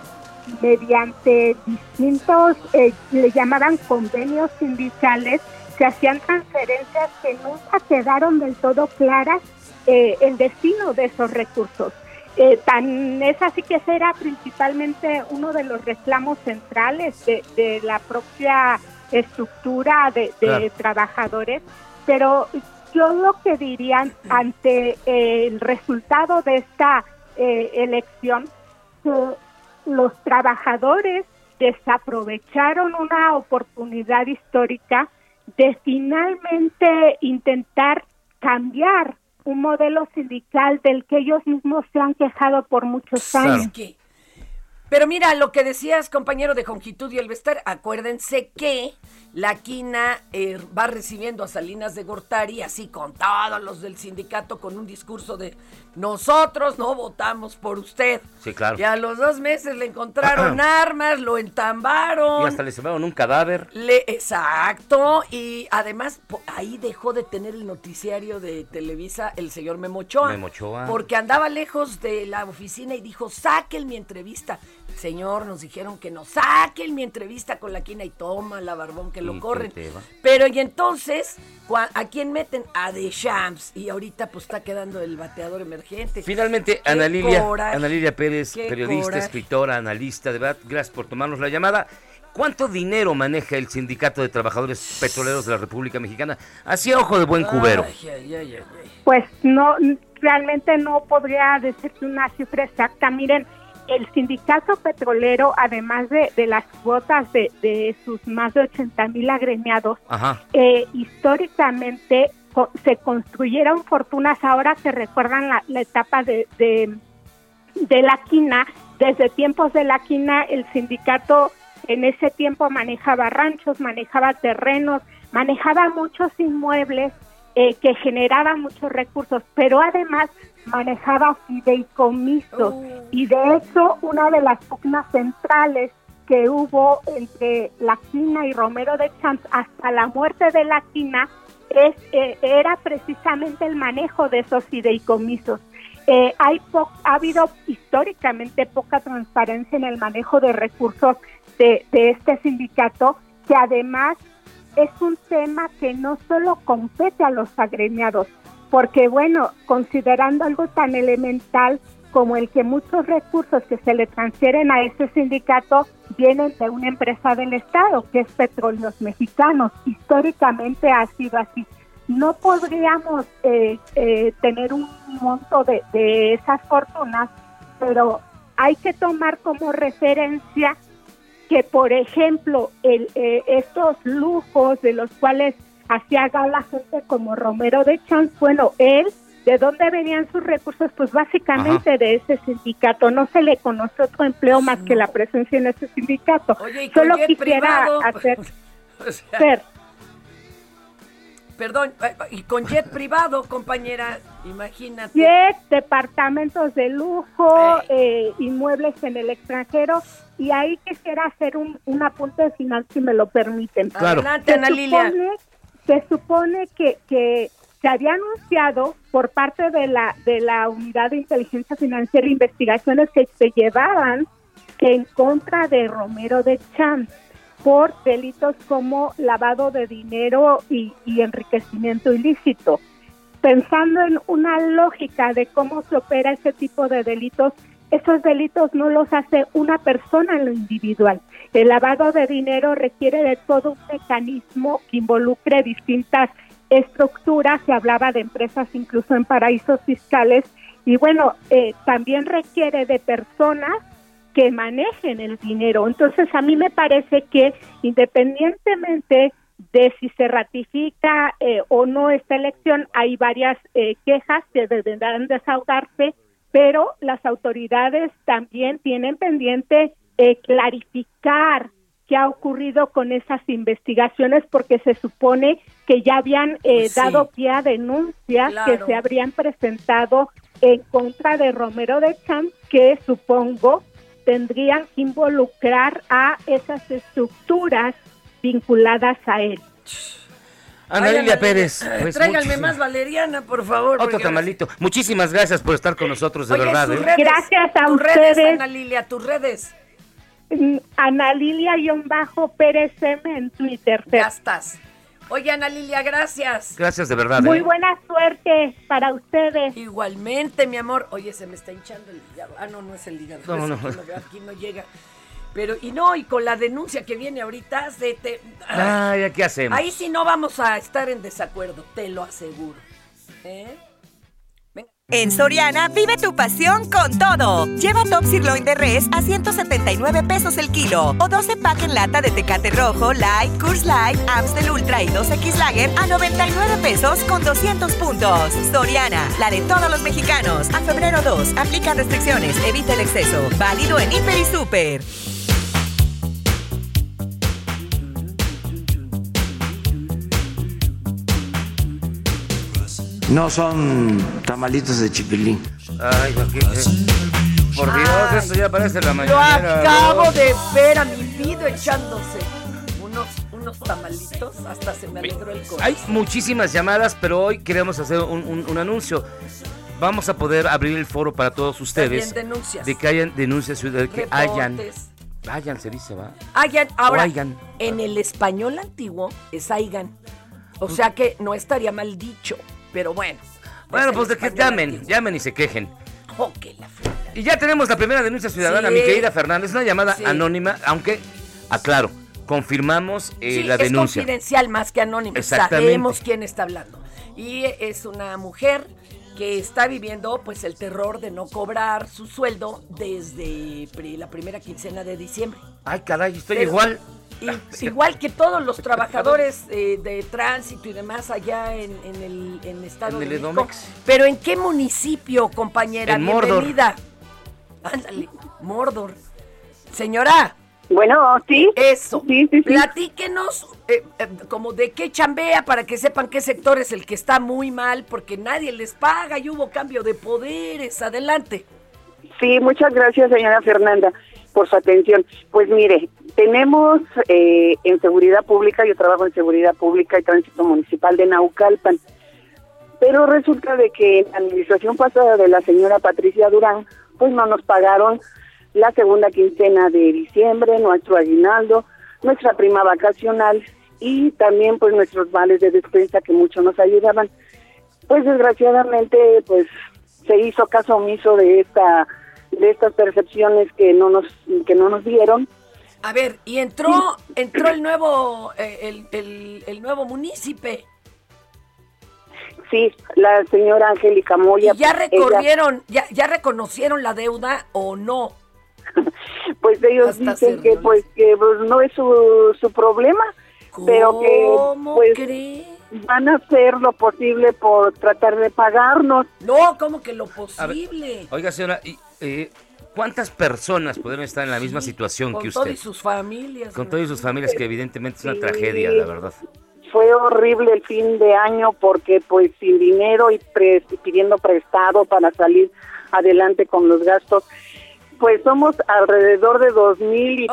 mediante distintos, eh, le llamaban convenios sindicales, se hacían transferencias que nunca quedaron del todo claras eh, el destino de esos recursos. Eh, tan es así que ese era principalmente uno de los reclamos centrales de, de la propia estructura de, de Claro. trabajadores, pero yo lo que diría ante eh, el resultado de esta eh, elección, que los trabajadores desaprovecharon una oportunidad histórica de finalmente intentar cambiar un modelo sindical del que ellos mismos se han quejado por muchos años. Que- Pero mira, lo que decías, compañero de Jongitud y Elvester, acuérdense que la quina eh, va recibiendo a Salinas de Gortari, así con todos los del sindicato, con un discurso de nosotros no votamos por usted. Sí, claro. Y a los dos meses le encontraron armas, lo entambaron. Y hasta le llevaron un cadáver. Le, exacto, y además ahí dejó de tener el noticiario de Televisa el señor Memochoa. Memo Ochoa. Porque andaba lejos de la oficina y dijo, saquen mi entrevista. Señor, nos dijeron que no, saquen mi entrevista con la quina y toma la barbón que lo Y corren. que. Pero y entonces, cua- ¿a quién meten? A Deschamps. Y ahorita pues está quedando el bateador emergente. Finalmente, Ana Lilia, coraje, Ana Lilia Pérez, periodista, coraje. escritora, analista, de verdad, gracias por tomarnos la llamada. ¿Cuánto dinero maneja el Sindicato de Trabajadores Petroleros de la República Mexicana? Así a ojo de buen cubero. Ay, ay, ay, ay, ay. Pues no, realmente no podría decirte una cifra exacta. Miren, el sindicato petrolero, además de, de las cuotas de, de sus más de 80 mil agremiados, eh, históricamente co- se construyeron fortunas. Ahora se recuerdan la, la etapa de, de, de la quina. Desde tiempos de la quina, el sindicato en ese tiempo manejaba ranchos, manejaba terrenos, manejaba muchos inmuebles eh, que generaban muchos recursos, pero además manejaba fideicomisos. Y de hecho, una de las pugnas centrales que hubo entre la quina y Romero de Champs hasta la muerte de la quina es, eh, era precisamente el manejo de esos fideicomisos. Eh, hay po- ha habido históricamente poca transparencia en el manejo de recursos de, de este sindicato, que además es un tema que no solo compete a los agremiados, porque bueno, considerando algo tan elemental como el que muchos recursos que se le transfieren a este sindicato vienen de una empresa del Estado, que es Petróleos Mexicanos. Históricamente ha sido así. No podríamos eh, eh, tener un monto de, de esas fortunas, pero hay que tomar como referencia que, por ejemplo, el, eh, estos lujos de los cuales hacía gala gente como Romero de Champs, bueno, él, ¿de dónde venían sus recursos? Pues básicamente de ese sindicato. No se le conoce otro empleo más que la presencia en ese sindicato. Oye, y con Solo quisiera privado. hacer... O sea, Fer, Perdón, eh, y con jet privado, compañera, imagínate. jet, departamentos de lujo, eh, inmuebles en el extranjero. Y ahí quisiera hacer un, un apunte final, si me lo permiten. Claro. Adelante, Se Ana Lilia. supone- Se supone que, que se había anunciado por parte de la, de la Unidad de Inteligencia Financiera e Investigaciones que se llevaban en contra de Romero de Champs por delitos como lavado de dinero y, enriquecimiento ilícito. Pensando en una lógica de cómo se opera ese tipo de delitos, esos delitos no los hace una persona en lo individual. El lavado de dinero requiere de todo un mecanismo que involucre distintas estructuras, se hablaba de empresas incluso en paraísos fiscales, y bueno, eh, también requiere de personas que manejen el dinero. Entonces, a mí me parece que independientemente de si se ratifica eh, o no esta elección, hay varias eh, quejas que deberán desahogarse, pero las autoridades también tienen pendiente eh, clarificar qué ha ocurrido con esas investigaciones porque se supone que ya habían Pues sí. dado pie a denuncias que se habrían presentado en contra de Romero de Champ que supongo tendrían que involucrar a esas estructuras vinculadas a él. Ana Lilia Pérez. Pues, Tráiganme muchísimas- más valeriana, por favor. Otro porque- tamalito. Muchísimas gracias por estar con nosotros, de Oye, verdad. ¿eh? redes, Gracias a tus redes, ustedes. Ana Lilia, tus redes. Mm, Ana Lilia-Pérez M en Twitter. Ya estás. Oye, Ana Lilia, gracias. Gracias de verdad. Muy ¿eh? buena suerte para ustedes. Igualmente, mi amor. Oye, se me está hinchando el hígado. Ah, no, no es el hígado. No, no. Aquí, no, aquí no llega. Pero, y no, y con la denuncia que viene ahorita, se te... Ay, ¿ya qué hacemos? Ahí sí no vamos a estar en desacuerdo, te lo aseguro. ¿Eh? En Soriana, vive tu pasión con todo. Lleva Top Sirloin de Res a 179 pesos el kilo. O 12 pack en lata de Tecate Rojo, Light, Coors Light, Amstel Ultra y 2X Lager a 99 pesos con 200 puntos. Soriana, la de todos los mexicanos. A febrero 2, aplica restricciones, evita el exceso. Válido en Hiper y Super. No son tamalitos de chipilín. Ay, ¿por qué? Por Dios, Ay. esto ya parece la Lo mañana. acabo de ver a mi video echándose unos, unos tamalitos, hasta se me alegró el corazón. Hay muchísimas llamadas, pero hoy queremos hacer un, un- un anuncio. Vamos a poder abrir el foro para todos ustedes. Denuncias. De que hayan denuncias, de que hayan. Reportes. Hayan, se dice, va. Hayan, ahora, hayan. en el español antiguo es aigan. O sea que no estaría mal dicho, pero bueno. Bueno, es pues de que llamen, antiguo. llamen y se quejen. Oh, que la fregada. Y ya tenemos la primera denuncia ciudadana, Sí. mi querida Fernández. Una llamada Sí. anónima, aunque, aclaro, confirmamos eh, Sí, la es denuncia. confidencial más que. Exactamente. Sabemos quién está hablando. Y es una mujer que está viviendo pues el terror de no cobrar su sueldo desde la primera quincena de diciembre. Ay, caray, estoy Pero- igual. Y- igual que todos los trabajadores eh, de tránsito y demás allá en, en el en Estado En el de México. Edomex. Pero ¿en qué municipio, compañera? En Mordor. Bienvenida. Ándale, Mordor. Señora. Bueno, sí. Eso. Platíquenos eh, eh, como de qué chambea para que sepan qué sector es el que está muy mal porque nadie les paga y hubo cambio de poderes. Adelante. Sí, muchas gracias, señora Fernanda, por su atención. Pues mire, tenemos eh, en seguridad pública, yo trabajo en seguridad pública y tránsito municipal de Naucalpan, pero resulta de que en la administración pasada de la señora Patricia Durán, pues no nos pagaron la segunda quincena de diciembre, nuestro aguinaldo, nuestra prima vacacional y también pues nuestros vales de despensa que mucho nos ayudaban. Pues desgraciadamente pues se hizo caso omiso de esta de estas percepciones que no nos que no nos dieron A ver, y entró entró el nuevo eh, el, el- el nuevo munícipe. sí la señora Angélica Moya ¿Y ya ella- recorrieron, ya, ya reconocieron la deuda o no? pues ellos Hasta dicen que pues que pues, no es su, su problema pero que ¿Cómo pues cree? van a hacer lo posible por tratar de pagarnos No, como que lo posible. Oiga, señora, y, eh, ¿cuántas personas podrían estar en la misma situación Con que todas usted? sus familias. Con todas sus familias, que evidentemente es una Sí. tragedia, la verdad. fue horrible el fin de año porque pues sin dinero y pre- pidiendo prestado para salir adelante con los gastos pues somos alrededor de dos mil y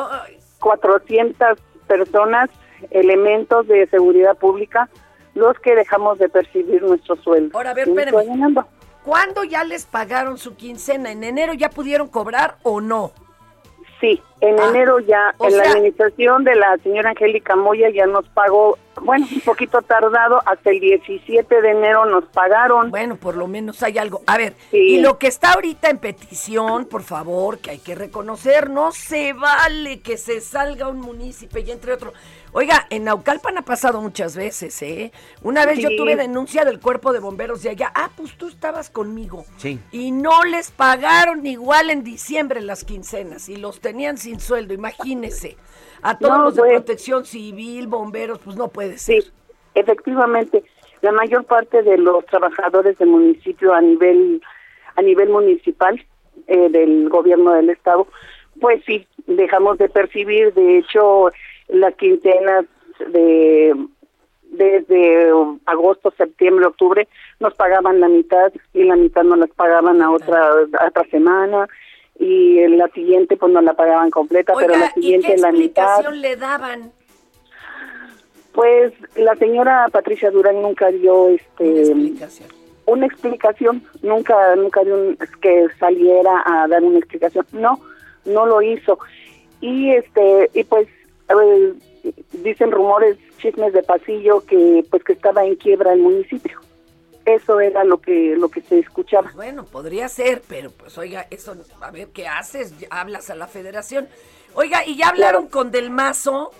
cuatrocientas personas elementos de seguridad pública los que dejamos de percibir nuestro sueldo Ahora, a ver, espérame. ¿Cuándo ya les pagaron su quincena? ¿En enero ya pudieron cobrar o no? Sí, en Ah, enero ya, en la administración de la señora Angélica Moya ya nos pagó, bueno, un poquito tardado, hasta el 17 de enero nos pagaron. Bueno, por lo menos hay algo. A ver, Sí. y lo que está ahorita en petición, por favor, que hay que reconocer, no se vale que se salga un municipio y entre otro. Oiga, en Naucalpan ha pasado muchas veces, ¿eh? Una vez yo tuve denuncia del cuerpo de bomberos de allá. Ah, pues tú estabas conmigo. Sí. Y no les pagaron igual en diciembre las quincenas y los tenían sin sueldo, imagínese. A todos No, los de pues. protección civil, bomberos, pues no puede ser. Sí, efectivamente, la mayor parte de los trabajadores del municipio a nivel a nivel municipal eh, del gobierno del estado, pues sí, dejamos de percibir, de hecho, las quincenas de desde agosto, septiembre, octubre nos pagaban la mitad y la mitad nos las pagaban a otra a otra semana y en la siguiente pues nos la pagaban completa, pero la ¿y qué siguiente la mitad. explicación le daban? Pues la señora Patricia Durán nunca dio este una explicación, nunca nunca dio un- que saliera a dar una explicación. No, no lo hizo. Y este y pues eh, dicen rumores, chismes de pasillo que pues que estaba en quiebra el municipio. Eso era lo que lo que se escuchaba. Bueno, podría ser, pero pues oiga, eso, a ver, ¿qué haces? Hablas a la federación. Oiga, ¿y ya hablaron con Del Mazo?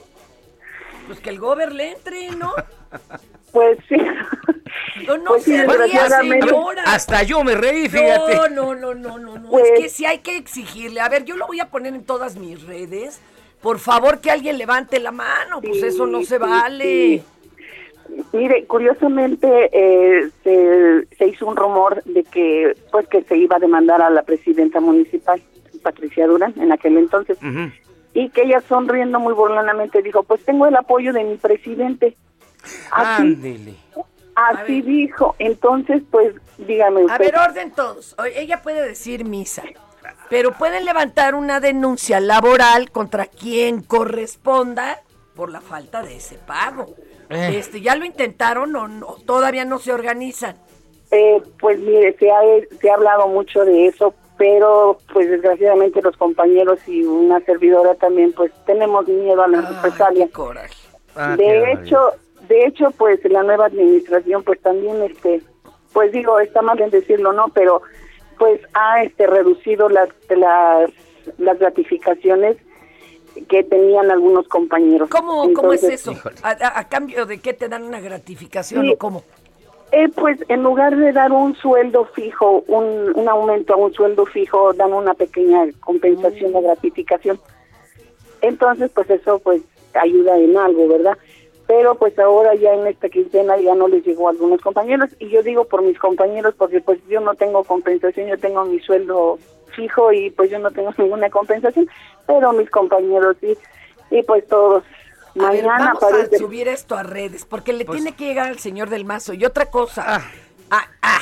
Pues que el gober le entre, ¿no? Pues sí. No, no Pues sí, se ría, desgraciadamente. señora. Hasta yo me reí, fíjate. No, no, no, no, no, no. Pues- es que sí hay que exigirle. A ver, yo lo voy a poner en todas mis redes. Por favor, que alguien levante la mano. Pues Sí, eso no se sí, vale. sí. Mire, curiosamente eh, se, se hizo un rumor de que pues que se iba a demandar a la presidenta municipal, Patricia Durán, en aquel entonces, y que ella sonriendo muy burlonamente dijo, pues tengo el apoyo de mi presidente. Así, Ándele. así dijo. Entonces, pues dígame usted. A ver, orden todos. Ella puede decir misa, pero pueden levantar una denuncia laboral contra quien corresponda por la falta de ese pago. Eh. Este, ¿Ya lo intentaron o no? todavía no se organizan? Eh, pues mire, se ha, se ha hablado mucho de eso, pero pues desgraciadamente los compañeros y una servidora también pues tenemos miedo a las represalias. Ah, qué de hecho, de hecho pues la nueva administración pues también este pues digo, está mal en decirlo, ¿no? Pero pues ha este reducido las las las gratificaciones que tenían algunos compañeros. ¿Cómo, cómo es eso? ¿A, a- a cambio de qué te dan una gratificación Sí. o cómo? Eh, pues en lugar de dar un sueldo fijo, un, un aumento a un sueldo fijo, dan una pequeña compensación Mm. o gratificación. Entonces, pues eso pues ayuda en algo, ¿verdad? Pero pues ahora ya en esta quincena ya no les llegó a algunos compañeros. Y yo digo por mis compañeros porque pues yo no tengo compensación, yo tengo mi sueldo fijo y pues yo no tengo ninguna compensación, pero mis compañeros sí. Y pues todos. A ver, mañana vamos parece a subir esto a redes, porque le Pues- tiene que llegar al señor del mazo. Y otra cosa, ah, ah,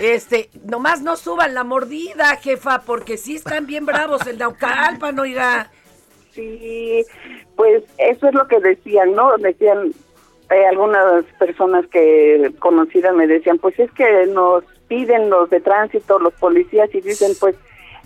este, nomás no suban la mordida, jefa, porque sí están bien bravos el Naucalpan, oiga. Sí, pues eso es lo que decían, ¿no? Decían eh, algunas personas que conocidas me decían, pues es que nos piden los de tránsito, los policías y dicen, pues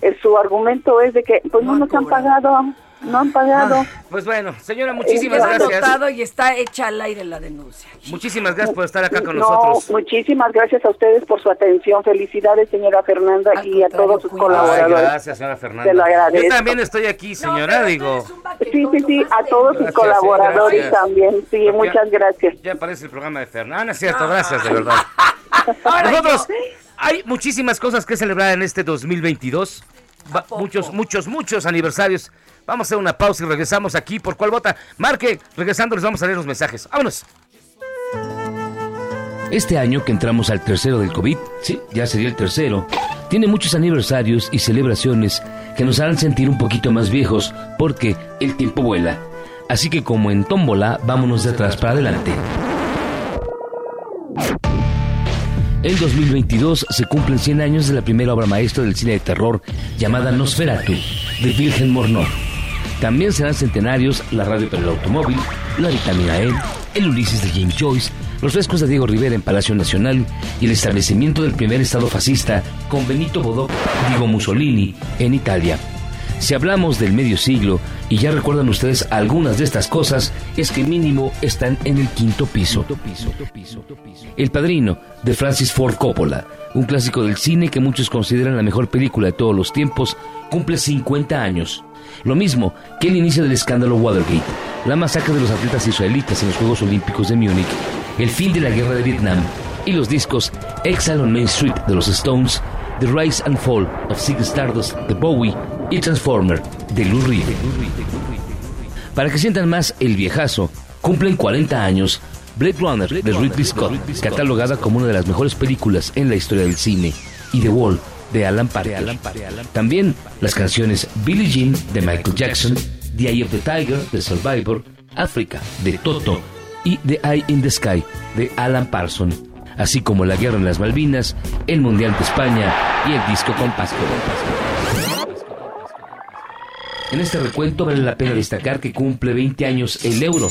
eh, su argumento es de que pues no, nos han pagado, no han pagado. Pues bueno, señora, muchísimas gracias. anotado y está hecha al aire la denuncia. Muchísimas gracias por estar acá con no, nosotros. muchísimas gracias a ustedes por su atención. Felicidades, señora Fernanda, y a todos sus Ay, colaboradores. gracias, señora Fernanda. Se lo agradezco. Yo también estoy aquí, señora, digo. Sí, sí, sí, a todos sus colaboradores gracias. también. Sí, muchas gracias. Ya aparece el programa de Fernanda, es cierto, gracias, de verdad. Nosotros, hay muchísimas cosas que celebrar en este 2022. Va- muchos, muchos, muchos aniversarios. Vamos a hacer una pausa y regresamos aquí. ¿Por cuál vota? Marque, regresando les vamos a leer los mensajes. Vámonos. Este año que entramos al tercero del COVID, sí, ya sería el tercero, tiene muchos aniversarios y celebraciones que nos harán sentir un poquito más viejos porque el tiempo vuela. Así que como en tómbola, vámonos de atrás para adelante. En 2022 se cumplen 100 años de la primera obra maestra del cine de terror llamada Nosferatu, de Wilhelm Mornor. También serán centenarios La Radio para el Automóvil, La Vitamina E, El Ulises de James Joyce, los frescos de Diego Rivera en Palacio Nacional y el establecimiento del primer estado fascista con Benito Bodoc, Diego Mussolini, en Italia. Si hablamos del medio siglo y ya recuerdan ustedes algunas de estas cosas, es que mínimo están en el quinto piso. El Padrino, de Francis Ford Coppola, un clásico del cine que muchos consideran la mejor película de todos los tiempos, cumple 50 años. Lo mismo que el inicio del escándalo Watergate, la masacre de los atletas israelitas en los Juegos Olímpicos de Múnich, el fin de la guerra de Vietnam y los discos Exile on Main Street de los Stones, The Rise and Fall of Ziggy Stardust de Bowie y Transformer de Lou Reed. Para que sientan más el viejazo, cumplen 40 años Blade Runner de Ridley Scott, catalogada como una de las mejores películas en la historia del cine, y The Wall de Alan Parker. También las canciones Billie Jean de Michael Jackson, The Eye of the Tiger de Survivor, Africa de Toto y The Eye in the Sky de Alan Parson, así como La Guerra en las Malvinas, El Mundial de España y el disco Compasco. En este recuento vale la pena destacar que cumple 20 años el euro,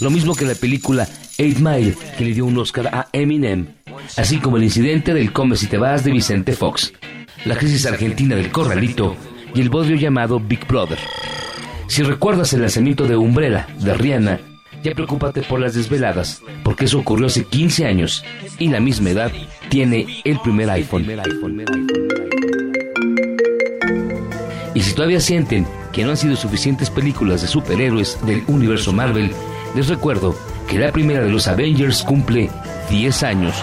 lo mismo que la película Eight Mile, que le dio un Oscar a Eminem, así como el incidente del Come si te vas de Vicente Fox, la crisis argentina del Corralito y el bodrio llamado Big Brother. Si recuerdas el lanzamiento de Umbrella de Rihanna, ya preocúpate por las desveladas, porque eso ocurrió hace 15 años y la misma edad tiene el primer iPhone. Y si todavía sienten que no han sido suficientes películas de superhéroes del universo Marvel, les recuerdo que la primera de los Avengers cumple 10 años.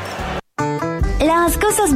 Las cosas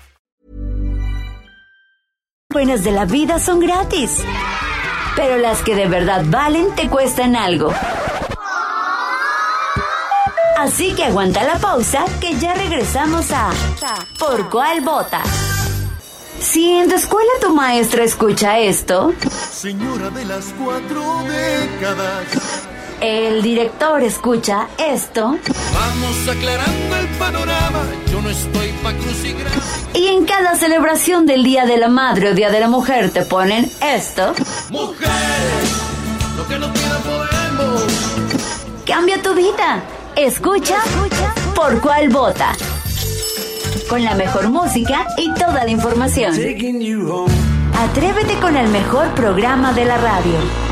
Buenas de la vida son gratis. Pero las que de verdad valen te cuestan algo. Así que aguanta la pausa que ya regresamos a ¿Por cuál vota? Si en tu escuela tu maestra escucha esto, Señora de las cuatro décadas. El director escucha esto Vamos aclarando el panorama. Yo no estoy pa' crucigrama. y en cada celebración del Día de la Madre o Día de la Mujer te ponen esto, Mujeres, lo que no quieran podemos. cambia tu vida. Escucha, ¿Por cuál vota? Con la mejor música y toda la información. Atrévete con el mejor programa de la radio.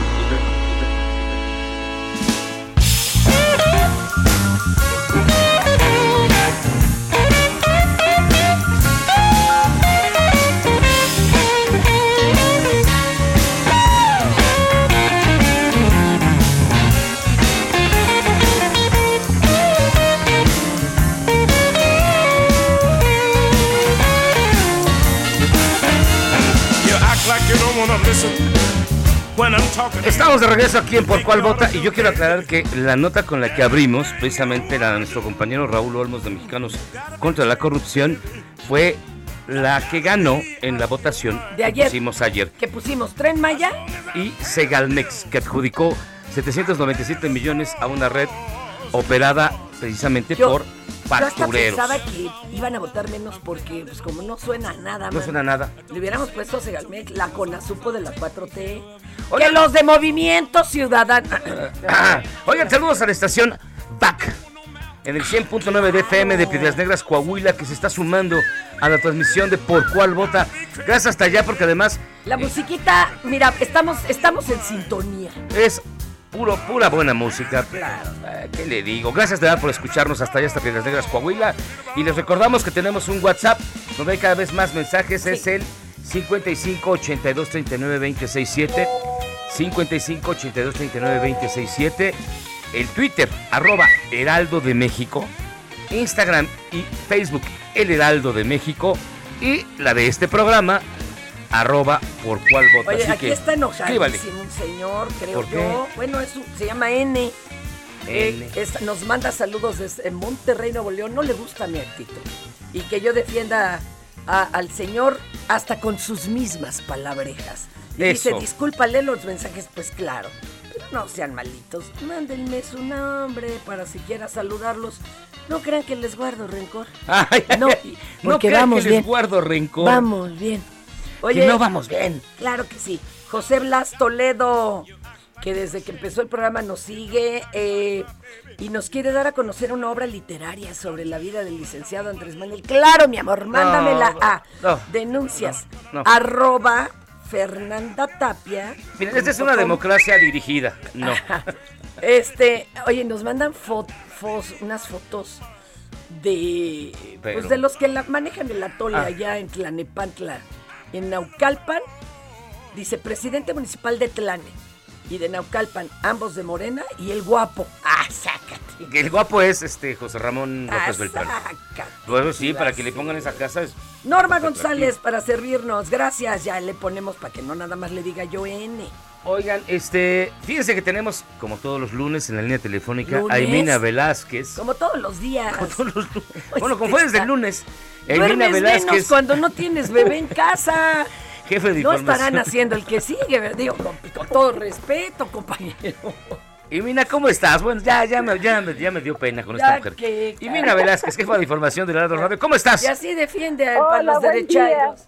Estamos de regreso aquí en Por Cuál Vota y yo quiero aclarar que la nota con la que abrimos, precisamente la de nuestro compañero Raúl Olmos de Mexicanos contra la Corrupción, fue la que ganó en la votación De ayer. que pusimos ayer. Que pusimos Tren Maya. Y Segalmex, que adjudicó 797 millones a una red operada precisamente Yo- por Yo hasta factureros. pensaba que iban a votar menos porque, pues como no suena nada, No man, suena nada. Le hubiéramos puesto a Segalmex, la Conasupo de la 4T. Que los de Movimiento Ciudadano. Ah, Oigan, saludos a la estación BAC en el 100.9 de FM de Piedras Negras, Coahuila, que se está sumando a la transmisión de Por Cuál Vota. Gracias hasta allá, porque además La musiquita, mira, estamos, estamos en sintonía. es puro, pura buena música. Eh, ¿Qué le digo? Gracias de verdad por escucharnos hasta allá, hasta Piedras Negras, Coahuila. Y les recordamos que tenemos un WhatsApp donde hay cada vez más mensajes. Es el 55 82 39 267. 55 82 39 267. El Twitter, arroba Heraldo de México. Instagram y Facebook, El Heraldo de México. Y la de este programa, arroba por cuál vota. Oye, Así aquí que, está enojadísimo un señor, creo yo. Bueno, es un- se llama N. Eh, N. es- nos manda saludos desde Monterrey, Nuevo León. No le gusta mi actitud. Y que yo defienda a- al señor hasta con sus mismas palabrejas. Y dice, Eso. discúlpale los mensajes, pues claro. Pero no sean malitos, mándenme su nombre para siquiera saludarlos. No crean que les guardo rencor. Ay, No, no porque crean que les bien. guardo rencor. Vamos bien. Que no vamos bien. Claro que sí. José Blas Toledo, que desde que empezó el programa nos sigue eh, y nos quiere dar a conocer una obra literaria sobre la vida del licenciado Andrés Manuel. Claro, mi amor, mándamela a no, denuncias no, no. arroba Fernanda Tapia. Mira, esta es una democracia dirigida. No. Este, oye, nos mandan fo- fos- unas fotos de Pero- pues de los que la manejan el atole Ah. allá en Tlanepantla, en Naucalpan. Dice presidente municipal de Tlane y de Naucalpan, ambos de Morena y el guapo. Ah, sácate. El guapo es este José Ramón Ah, López Beltrán. sácate. Bueno, sí, para que le pongan esa casa es Norma González para servirnos. Gracias, ya le ponemos para que no nada más le diga yo N. Oigan, este, fíjense que tenemos, como todos los lunes, en la línea telefónica, ¿Lunes? a Emina Velázquez. Como todos los días. Bueno, como fue desde el lunes. Emina Duermes menos Velázquez, cuando no tienes bebé en casa. jefe de No estarán haciendo el que sigue, ¿verdad? digo, con, con todo respeto, compañero. Emina, ¿cómo estás? Bueno, ya, ya, me, ya, me, ya me dio pena con esta mujer. que- Emina Velázquez, jefa de información de la Radio. ¿Cómo estás? Y así defiende a, los derechairos.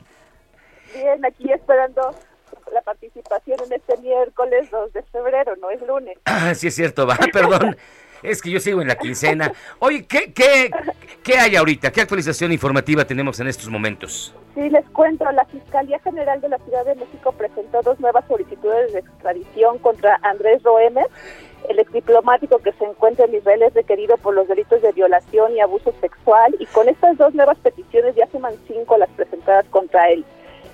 Bien, aquí esperando la participación en este miércoles 2 de febrero, no es lunes. Ah, sí es cierto, va, perdón. Es que yo sigo en la quincena. Oye, ¿qué, qué, ¿qué hay ahorita? ¿Qué actualización informativa tenemos en estos momentos? Sí, les cuento, la Fiscalía General de la Ciudad de México presentó dos nuevas solicitudes de extradición contra Andrés Roemer, el exdiplomático que se encuentra en Israel es requerido por los delitos de violación y abuso sexual, y con estas dos nuevas peticiones ya suman cinco las presentadas contra él,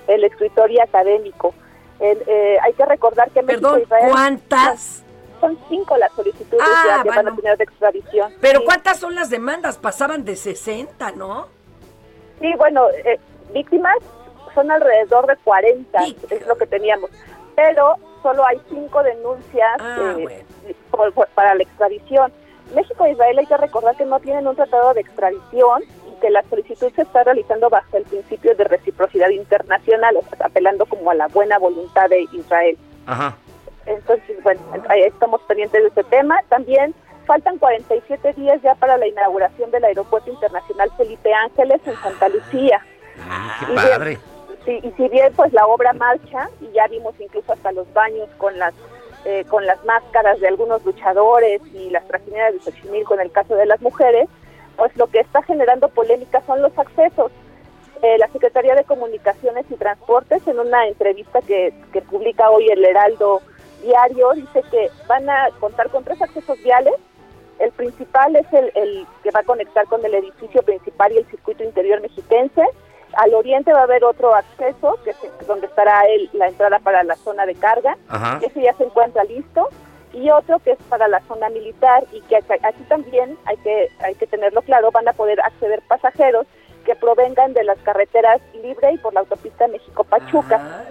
el escritor y académico. El, eh, hay que recordar que México Perdón, Israel... ¿cuántas? Son cinco las solicitudes Ah, ya que van a tener de extradición. Pero Sí. ¿cuántas son las demandas? Pasaban de 60, ¿no? Sí, bueno, eh, víctimas son alrededor de 40, es lo que teníamos. Pero solo hay cinco denuncias Ah, eh, por- por- para la extradición. México e Israel hay que recordar que no tienen un tratado de extradición y que la solicitud se está realizando bajo el principio de reciprocidad internacional, o sea, apelando como a la buena voluntad de Israel. Ajá. Entonces, bueno, ahí estamos pendientes de ese tema. También faltan 47 días ya para la inauguración del Aeropuerto Internacional Felipe Ángeles en Santa Lucía. Qué Y padre. bien, sí, y si bien pues la obra marcha y ya vimos incluso hasta los baños con las eh, con las máscaras de algunos luchadores y las trajineras de Xochimilco en el caso de las mujeres, pues lo que está generando polémica son los accesos. Eh, la Secretaría de Comunicaciones y Transportes en una entrevista que, que publica hoy el Heraldo Diario dice que van a contar con tres accesos viales. El principal es el, el que va a conectar con el edificio principal y el circuito interior mexiquense. Al oriente va a haber otro acceso, que es donde estará el- la entrada para la zona de carga. Ajá. Ese ya se encuentra listo. Y otro que es para la zona militar y que acá- aquí también hay que, hay que tenerlo claro, van a poder acceder pasajeros que provengan de las carreteras Libre y por la autopista México-Pachuca. Ah.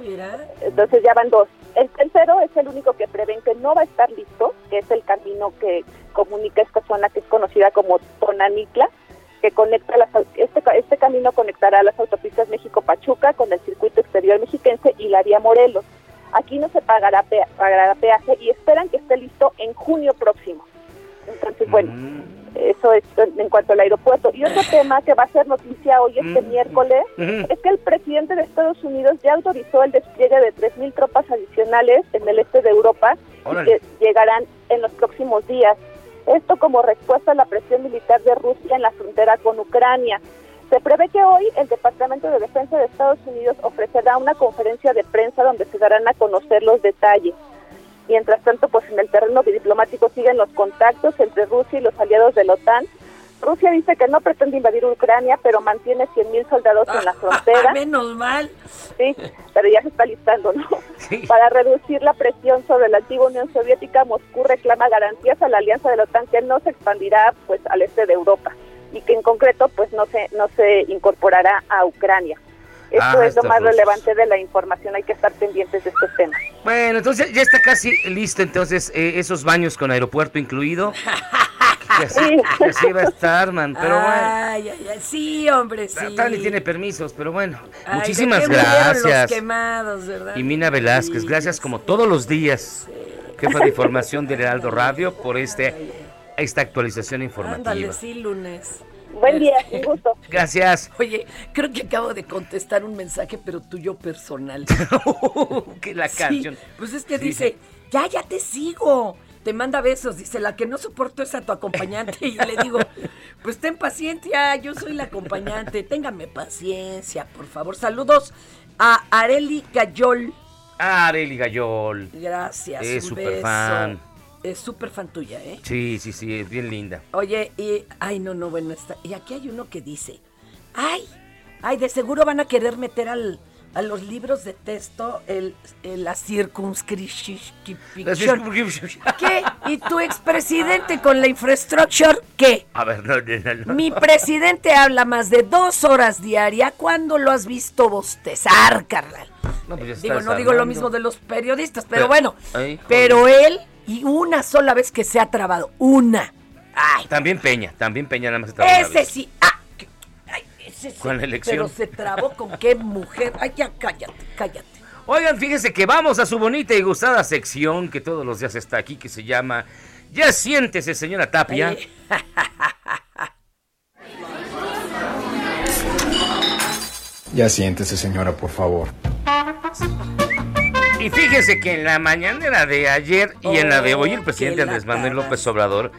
Entonces ya van dos. El tercero es el único que prevén que no va a estar listo, que es el camino que comunica esta zona que es conocida como Tonanitla, que conecta las, este, este camino conectará las autopistas México-Pachuca con el circuito exterior mexiquense y la vía Morelos. Aquí no se pagará, pea- pagará peaje y esperan que esté listo en junio próximo. Entonces, bueno, eso es en cuanto al aeropuerto. Y otro tema que va a ser noticia hoy este miércoles es que el presidente de Estados Unidos ya autorizó el despliegue de 3.000 tropas adicionales en el este de Europa y que llegarán en los próximos días. Esto como respuesta a la presión militar de Rusia en la frontera con Ucrania. Se prevé que hoy el Departamento de Defensa de Estados Unidos ofrecerá una conferencia de prensa donde se darán a conocer los detalles. Mientras tanto, pues en el terreno diplomático siguen los contactos entre Rusia y los aliados de la OTAN. Rusia dice que no pretende invadir Ucrania, pero mantiene 100.000 soldados en la frontera. Menos mal. Sí, pero ya se está listando, ¿no? Para reducir la presión sobre la antigua Unión Soviética, Moscú reclama garantías a la alianza de la OTAN que no se expandirá pues al este de Europa y que en concreto pues no se no se incorporará a Ucrania. Esto Ah, es lo más rusos. relevante de la información, hay que estar pendientes de estos temas. Bueno, entonces ya está casi listo entonces eh, esos baños con aeropuerto incluido. que así, que así va a estar, man. Pero bueno. Ay, ay, ay, sí, hombre, sí. Tani tiene permisos, pero bueno. Ay, Muchísimas ¿de qué murieron gracias. Los quemados, ¿verdad? Y Mina Velázquez, gracias como todos los días, jefa de información del Heraldo Radio, por este, esta actualización informativa. Ándale, sí, lunes. Buen día, un gusto. Gracias. Oye, creo que acabo de contestar un mensaje, pero tuyo personal. que la Sí, canción. pues es que Sí. dice, ya, ya te sigo. Te manda besos, dice, la que no soporto es a tu acompañante. Y le digo, pues ten paciencia, yo soy la acompañante, téngame paciencia, por favor. Saludos a Areli Gayol. Areli Gayol. Gracias. Es un súper beso. fan. Es súper fan tuya, ¿eh? Sí, sí, sí, es bien linda. Oye, y, ay, no, no, bueno, está. Y aquí hay uno que dice, ay, ay, de seguro van a querer meter al, a los libros de texto el, el- la circunscripción. ¿Qué? ¿Y tu expresidente con la infraestructure qué? A ver, no, no, no, no. Mi presidente habla más de dos horas diaria. ¿Cuándo lo has visto bostezar, carnal? No, pues ya Digo, no digo lo mismo de los periodistas, pero, Pero- bueno. Ay, pero él, y una sola vez que se ha trabado, una. También Peña, también Peña nada más se trabó una Ese vez. sí. Ah, que- ay, ese sí. Con la elección. Pero se trabó con qué mujer. Ay, ya cállate, cállate. Oigan, fíjense que vamos a su bonita y gustada sección que todos los días está aquí, que se llama Ya siéntese, señora Tapia. Ay. Ya siéntese, señora, por favor. Y fíjense que en la mañanera de ayer y en la de hoy, el Oh, presidente Andrés Manuel. López Obrador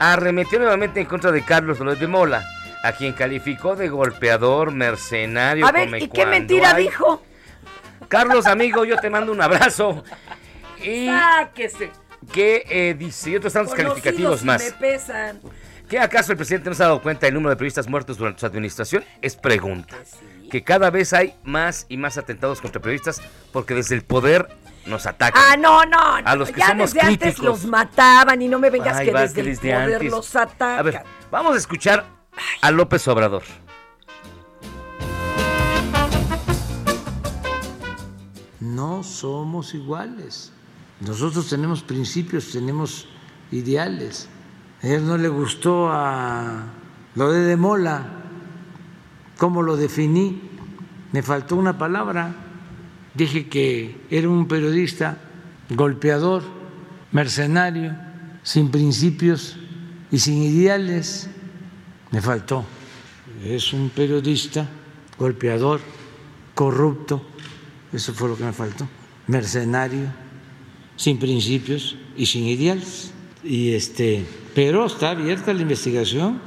arremetió nuevamente en contra de Carlos López de Mola, a quien calificó de golpeador, mercenario, A ver, ¿y qué mentira hay. dijo? Carlos, amigo, yo te mando un abrazo. Y Sáquese. que eh, dice, y otros tantos Conocidos calificativos más. me pesan. ¿Qué acaso el presidente no se ha dado cuenta del número de periodistas muertos durante su administración? Es pregunta. Que cada vez hay más y más atentados contra periodistas porque desde el poder nos atacan. Ah, no, no. A los que ya somos desde antes los mataban y no me vengas Ay, que va, desde el desde poder antes. los atacan. A ver, vamos a escuchar a López Obrador. No somos iguales. Nosotros tenemos principios, tenemos ideales. A él no le gustó a lo de Demola, cómo lo definí. Me faltó una palabra. Dije que era un periodista golpeador, mercenario, sin principios y sin ideales. Me faltó. Es un periodista golpeador, corrupto, eso fue lo que me faltó, mercenario, sin principios y sin ideales. Y este, pero está abierta la investigación.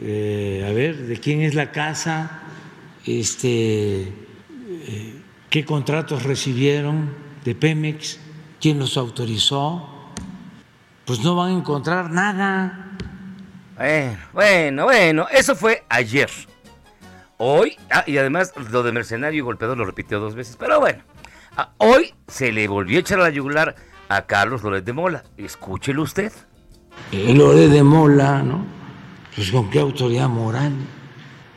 Eh, a ver, ¿de quién es la casa? Este, eh, ¿qué contratos recibieron de Pemex? ¿Quién los autorizó? Pues no van a encontrar nada. Bueno, bueno, bueno, eso fue ayer. Hoy, ah, y además lo de mercenario y golpeador lo repitió dos veces, pero bueno, ah, hoy se le volvió a echar a la yugular a Carlos Loret de Mola. Escúchelo usted. Lo de de Mola, ¿no? Pues con qué autoridad moral.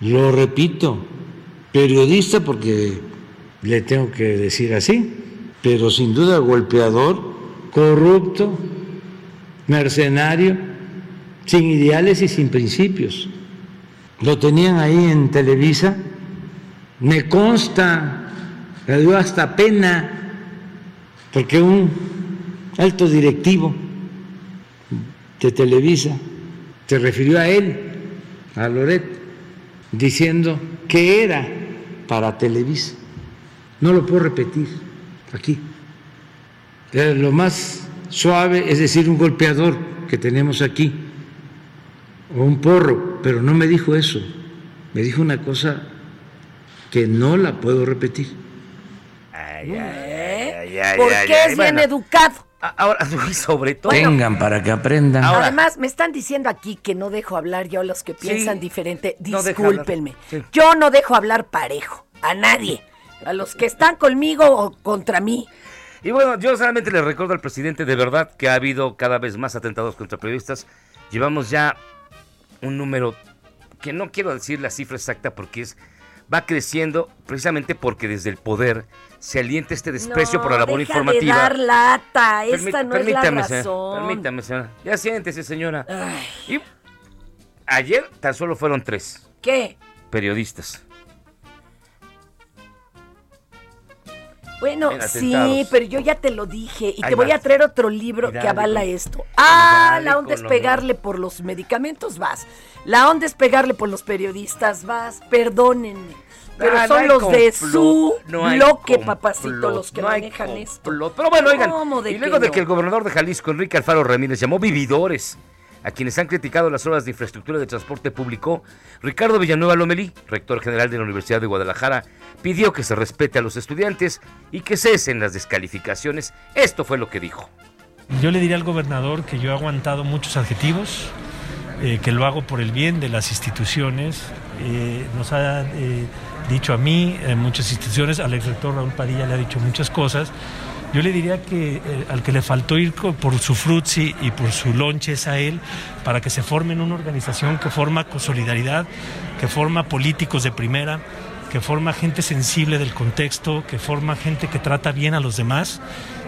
Lo repito, periodista porque le tengo que decir así, pero sin duda golpeador, corrupto, mercenario, sin ideales y sin principios. Lo tenían ahí en Televisa, me consta, le dio hasta pena, porque un alto directivo de Televisa se refirió a él, a Loret, diciendo que era para Televisa. No lo puedo repetir aquí. Eh, Lo más suave es decir un golpeador que tenemos aquí, o un porro, pero no me dijo eso. Me dijo una cosa que no la puedo repetir. ¿Eh? ay, ¿Por ay, qué ay, es bien bueno. educado? Ahora, y sobre todo. Tengan para que aprendan. Además, me están diciendo aquí que no dejo hablar yo a los que piensan Sí, diferente. no. Discúlpenme. Sí. Yo no dejo hablar parejo. A nadie. A los que están conmigo o contra mí. Y bueno, yo solamente le recuerdo al presidente de verdad que ha habido cada vez más atentados contra periodistas. Llevamos ya un número que no quiero decir la cifra exacta porque es va creciendo precisamente porque desde el poder se alienta este desprecio No, por la labor deja informativa. De dar lata, Permí- esta no es la permítame, razón. señora, permítame, señora. Ya siéntese, señora. Y ayer tan solo fueron tres ¿Qué? periodistas. Bueno, En sí, pero yo ya te lo dije y te voy a traer otro libro que avala con- esto. Ah, la onda es pegarle por los medicamentos, vas. La onda es pegarle por los periodistas, vas. Perdónenme. Pero Ah, son los de su no bloque, complot, papacito, los que no manejan esto. Pero bueno, oigan, ¿Cómo de y luego que de que el gobernador de Jalisco, Enrique Alfaro Ramírez, llamó vividores a quienes han criticado las obras de infraestructura de transporte público, Ricardo Villanueva Lomelí, rector general de la Universidad de Guadalajara, pidió que se respete a los estudiantes y que cesen las descalificaciones. Esto fue lo que dijo. Yo le diría al gobernador que yo he aguantado muchos adjetivos, eh, que lo hago por el bien de las instituciones. Eh, nos ha eh, dicho a mí, en muchas instituciones, al exrector Raúl Padilla le ha dicho muchas cosas. Yo le diría que eh, al que le faltó ir por su frutzi y por su lonche es a él, para que se forme en una organización que forma con solidaridad, que forma políticos de primera, que forma gente sensible del contexto, que forma gente que trata bien a los demás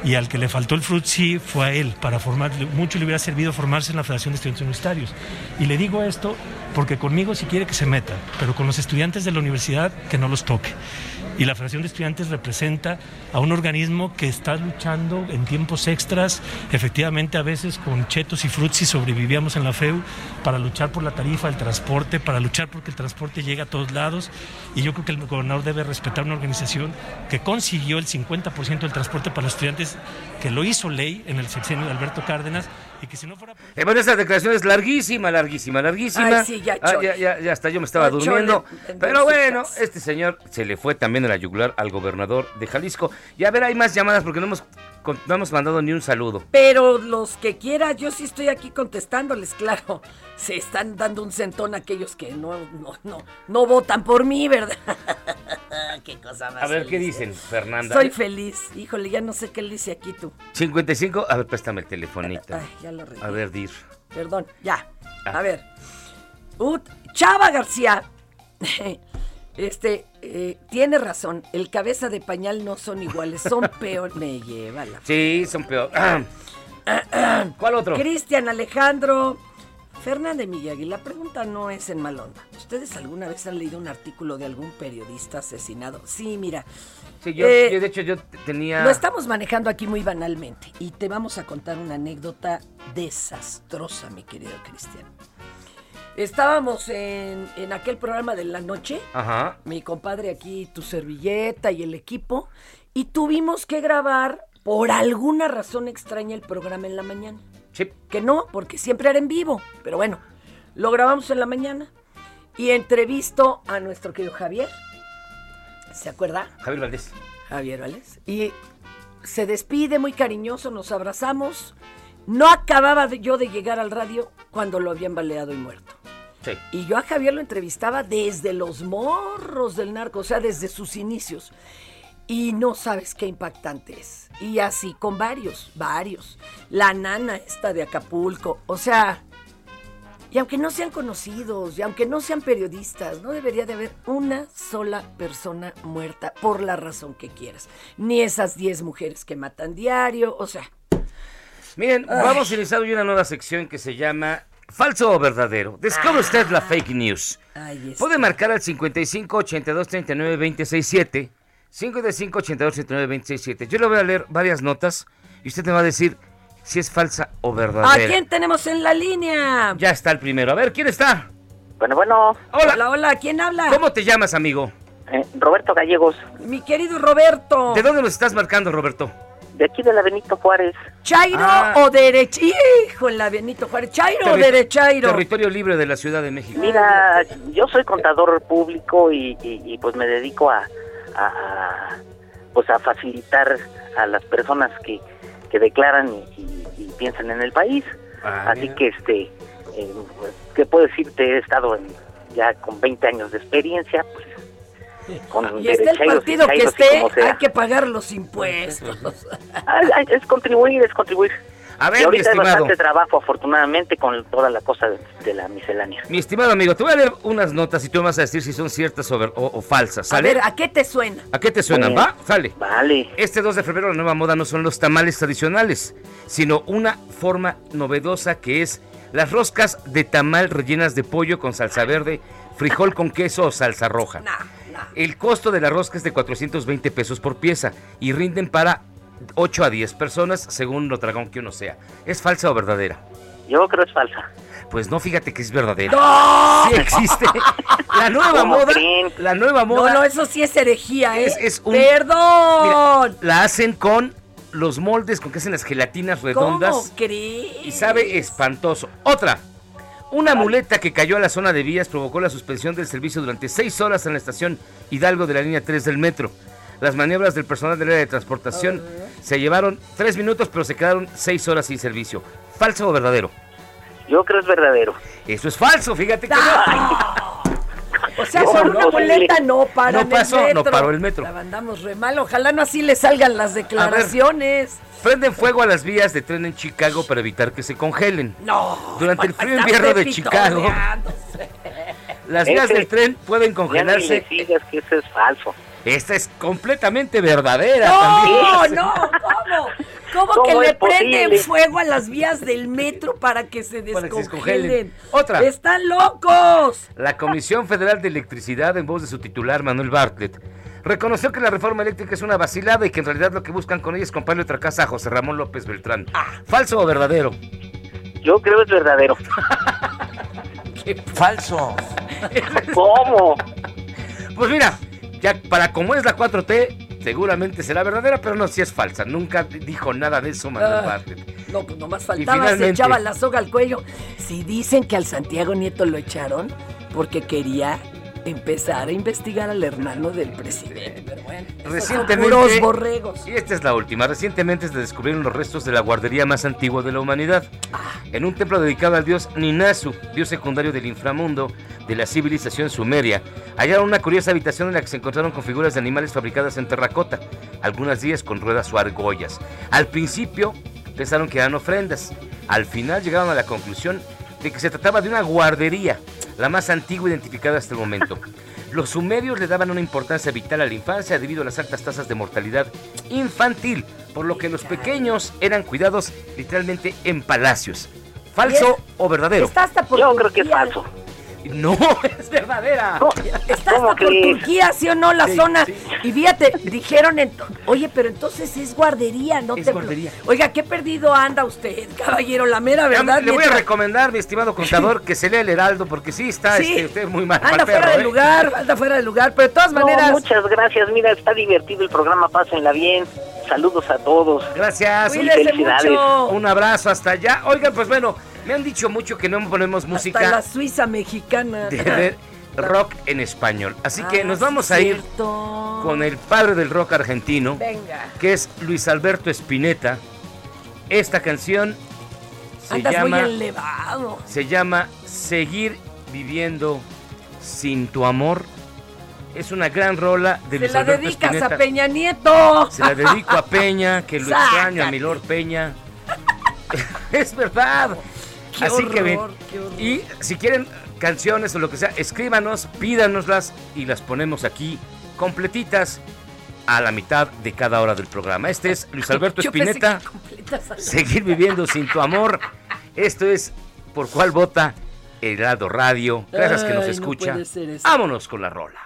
y al que le faltó el frutzi fue a él para formar, mucho le hubiera servido formarse en la Federación de Estudiantes Universitarios. Y le digo esto porque conmigo si quiere que se meta, pero con los estudiantes de la universidad que no los toque. Y la Federación de Estudiantes representa a un organismo que está luchando en tiempos extras, efectivamente a veces con chetos y frutzi sobrevivíamos en la FEU para luchar por la tarifa del transporte, para luchar porque el transporte llegue a todos lados. Y yo creo que el gobernador debe respetar una organización que consiguió el 50% del transporte para los estudiantes, que lo hizo ley en el sexenio de Alberto Cárdenas, y que si no fuera Eh, bueno, esta declaración es larguísima, larguísima, larguísima. Ay, sí, ya, Ah, ya, ya, ya hasta yo me estaba durmiendo. en Pero bueno, este señor se le fue también a la yugular al gobernador de Jalisco. Y a ver, hay más llamadas porque no hemos, no hemos mandado ni un saludo. Pero los que quiera, yo sí estoy aquí contestándoles, claro. Se están dando un centón aquellos que no, no, no, no votan por mí, ¿verdad? qué cosa más. A ver, ¿qué dicen, ¿eh? Fernanda? Soy feliz. Híjole, ya no sé qué le dice aquí tú. 55, a ver, préstame el telefonito. Ay, ya lo. A ver, dir. Perdón, ya. Ah. A ver. Ut- Chava García. Este, eh, tiene razón. El cabeza de pañal no son iguales, son peor. Me lleva la. Sí, son peor. ¿Cuál otro? Cristian Alejandro. Fernández Miyagi, la pregunta no es en mal onda. ¿Ustedes alguna vez han leído un artículo de algún periodista asesinado? Sí, mira. Sí, yo, eh, yo, de hecho, yo tenía... Lo estamos manejando aquí muy banalmente y te vamos a contar una anécdota desastrosa, mi querido Cristian. Estábamos en, en aquel programa de la noche, Ajá. mi compadre aquí, tu servilleta y el equipo, y tuvimos que grabar por alguna razón extraña el programa en la mañana. Sí. Que no, porque siempre era en vivo, pero bueno, lo grabamos en la mañana y entrevisto a nuestro querido Javier. ¿Se acuerda? Javier Valdés. Javier Valdés. Y se despide muy cariñoso, nos abrazamos. No acababa de- yo de llegar al radio cuando lo habían baleado y muerto. Sí. Y yo a Javier lo entrevistaba desde los morros del narco, o sea, desde sus inicios. Y no sabes qué impactante es. Y así con varios, varios. La nana esta de Acapulco, o sea, y aunque no sean conocidos, y aunque no sean periodistas, no debería de haber una sola persona muerta por la razón que quieras. Ni esas 10 mujeres que matan diario, o sea. Miren, Ay. vamos a iniciar hoy una nueva sección que se llama Falso o Verdadero. Descubre usted la fake news. Puede marcar al 55 82 39 267. 55 82 39 267. Yo le voy a leer varias notas y usted me va a decir si es falsa o ¿A verdadera. quién tenemos en la línea? Ya está el primero. A ver, ¿quién está? Bueno, bueno. Hola. Hola, hola, ¿quién habla? ¿Cómo te llamas, amigo? Eh, Roberto Gallegos, Mi querido Roberto. ¿De dónde nos estás marcando, Roberto? De aquí de la Benito Juárez. ¿Chairo Ah. o derecha? Hijo, en la Benito Juárez. ¿Chairo o Terri- derechairo? Territorio libre de la Ciudad de México. Mira, yo soy contador público y, y- y, pues me dedico a, a- a, pues a facilitar a las personas que, que declaran y, y- y piensan en el país. Ah, Así mira. que este, eh, ¿qué puedo decirte? He estado en, ya con 20 años de experiencia, pues con Y esté el partido que esté, hay que pagar los impuestos. Es contribuir, es contribuir. A ver, y mi ahorita hay estimado. bastante trabajo, afortunadamente, con toda la cosa de, de la miscelánea. Mi estimado amigo, te voy a leer unas notas y tú me vas a decir si son ciertas o, ver- o- o falsas. A ¿Sale? ver, ¿a qué te suena? ¿A qué te suenan? Bien. ¿Va? Sale. Vale. Este 2 de febrero la nueva moda no son los tamales tradicionales, sino una forma novedosa que es las roscas de tamal rellenas de pollo con salsa verde, frijol con queso o salsa roja. El costo de la rosca es de 420 pesos por pieza y rinden para 8 a 10 personas según lo dragón que uno sea. ¿Es falsa o verdadera? Yo creo es falsa. Pues no, fíjate que es verdadera. ¡No! Sí existe. La nueva ¿Cómo moda. creen? La nueva moda. No, no, eso sí es herejía, ¿eh? Es- es un- ¡Perdón! La hacen con los moldes con que hacen las gelatinas redondas. ¿Cómo crees? Y sabe espantoso. Otra. Una muleta que cayó a la zona de vías provocó la suspensión del servicio durante seis horas en la estación Hidalgo de la línea 3 del metro. Las maniobras del personal del área de transportación se llevaron tres minutos, pero se quedaron seis horas sin servicio. ¿Falso o verdadero? Yo creo es verdadero. Eso es falso, fíjate que no. O sea, No, por una no, muleta no para No pasó, no paró el metro. La mandamos re mal. Ojalá no así le salgan las declaraciones. Prenden fuego a las vías de tren en Chicago para evitar que se congelen. No. Durante el frío invierno de. Chicago, las vías del tren pueden Ya congelarse. digas que eso es falso. Esta es completamente verdadera No, también. no, ¿cómo? ¿Cómo, ¿Cómo que le posible? prenden fuego a las vías del metro para que se que descongelen? Otra. ¡Están locos! La Comisión Federal de Electricidad, en voz de su titular Manuel Bartlett, reconoció que la reforma eléctrica es una vacilada y que en realidad lo que buscan con ella es comprarle otra casa a José Ramón López Beltrán. ¿Falso o verdadero? Yo creo es verdadero. Falso. ¿Cómo? Pues mira, ya para como es la 4T, seguramente será verdadera, pero no, si es falsa. Nunca dijo nada de eso Manuel Ah. Bartlett. No, pues nomás faltaba, se echaba la soga al cuello. Si dicen que al Santiago Nieto lo echaron porque quería empezar a investigar al hermano del presidente. Pero bueno, Recientemente, puros borregos. y esta es la última, recientemente se descubrieron los restos de la guardería más antigua de la humanidad. En un templo dedicado al dios Ninasu, dios secundario del inframundo de la civilización sumeria, hallaron una curiosa habitación en la que se encontraron con figuras de animales fabricadas en terracota, algunas de ellas con ruedas o argollas. Al principio pensaron que eran ofrendas, al final llegaron a la conclusión de que se trataba de una guardería, la más antigua identificada hasta el momento. Los sumerios le daban una importancia vital a la infancia debido a las altas tasas de mortalidad infantil, por lo que los pequeños eran cuidados literalmente en palacios. ¿Falso o verdadero? Está hasta por Yo creo que es falso. No, es verdadera. Está ¿Cómo hasta por? Turquía, ¿sí o no? La Sí, zona. sí. Y fíjate, dijeron, oye, pero entonces es guardería, ¿no? Es te- guardería. Oiga, qué perdido anda usted, caballero, la mera verdad. Le voy a recomendar, mi estimado contador, que se lea el Heraldo, porque sí está Sí. este, usted muy mal. Anda fuera perro, de ¿eh? lugar, anda fuera de lugar, pero de todas No, maneras. muchas gracias. Mira, está divertido el programa. Pásenla bien. Saludos a todos. Gracias. Cuídese felicidades. mucho. Un abrazo hasta allá. Oigan, pues bueno, me han dicho mucho que no ponemos Hasta música la Suiza mexicana. de, de rock en español. Así que Ah, nos vamos a ir cierto. con el padre del rock argentino, Venga. que es Luis Alberto Spinetta. Esta canción se Andas llama, muy elevado. se llama Seguir viviendo sin tu amor. Es una gran rola de Se Luis la Alberto dedicas Spinetta. a Peña Nieto. Se la dedico a Peña, que lo extraño, a Sácate. mi Lord Peña. es verdad. Qué Así que ven. Y si quieren canciones o lo que sea, escríbanos, pídanoslas y las ponemos aquí completitas a la mitad de cada hora del programa. Este es Luis Alberto Yo al- Seguir viviendo sin tu amor. Esto es por cuál vota Heraldo Radio. Gracias que nos no escucha. Vámonos con la rola.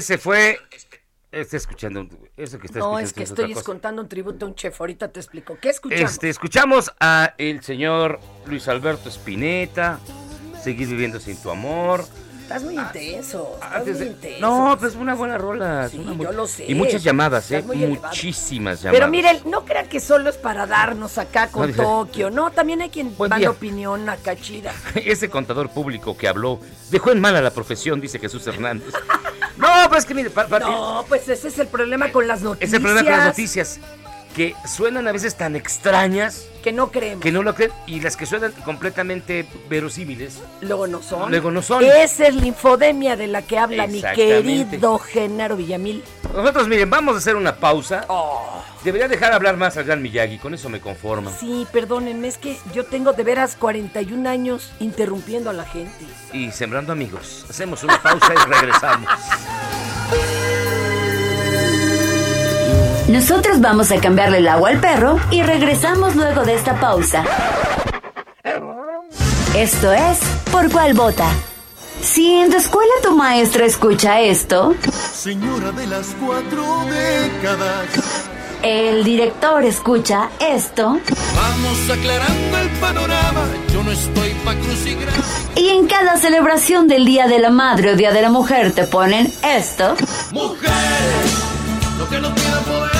Ese fue. Está escuchando. Eso que está No, escuchando es que es estoy contando un tributo a un chef. Ahorita te explico. ¿Qué escuchamos? Este, escuchamos a el señor Luis Alberto Spinetta, Seguir viviendo sin tu amor. Estás muy intenso. Estás Antes muy intenso. No, pues una buena rola. Sí, una muy- yo lo sé. Y muchas llamadas, ¿eh? Elevado. Muchísimas llamadas. Pero miren, no crean que solo es para darnos acá con No, Tokio. No, también hay quien Buen da día. la opinión acá chida. Ese contador público que habló dejó en mala la profesión, dice Jesús Hernández. no, pues que mire, pa- pa- No, pues ese es el problema con las noticias. es el problema con las noticias, que suenan a veces tan extrañas Que no creemos. que no lo creen, y las que suenan completamente verosímiles, Luego no son. luego no son. Esa es la infodemia de la que habla mi querido Genaro Villamil. Nosotros, miren, vamos a hacer una pausa. Debería dejar hablar más al gran Miyagi, con eso me conformo. Sí, perdónenme, es que yo tengo de veras 41 años interrumpiendo a la gente. Y sembrando amigos. Hacemos una pausa y regresamos. Nosotros vamos a cambiarle el agua al perro y regresamos luego de esta pausa. Esto es Por cuál vota. Si en tu escuela tu maestra escucha esto, Señora de las cuatro décadas. el director escucha esto Vamos aclarando el panorama. Yo no estoy pa' y en cada celebración del Día de la Madre o Día de la Mujer te ponen esto, Mujer, lo que no quiera podemos.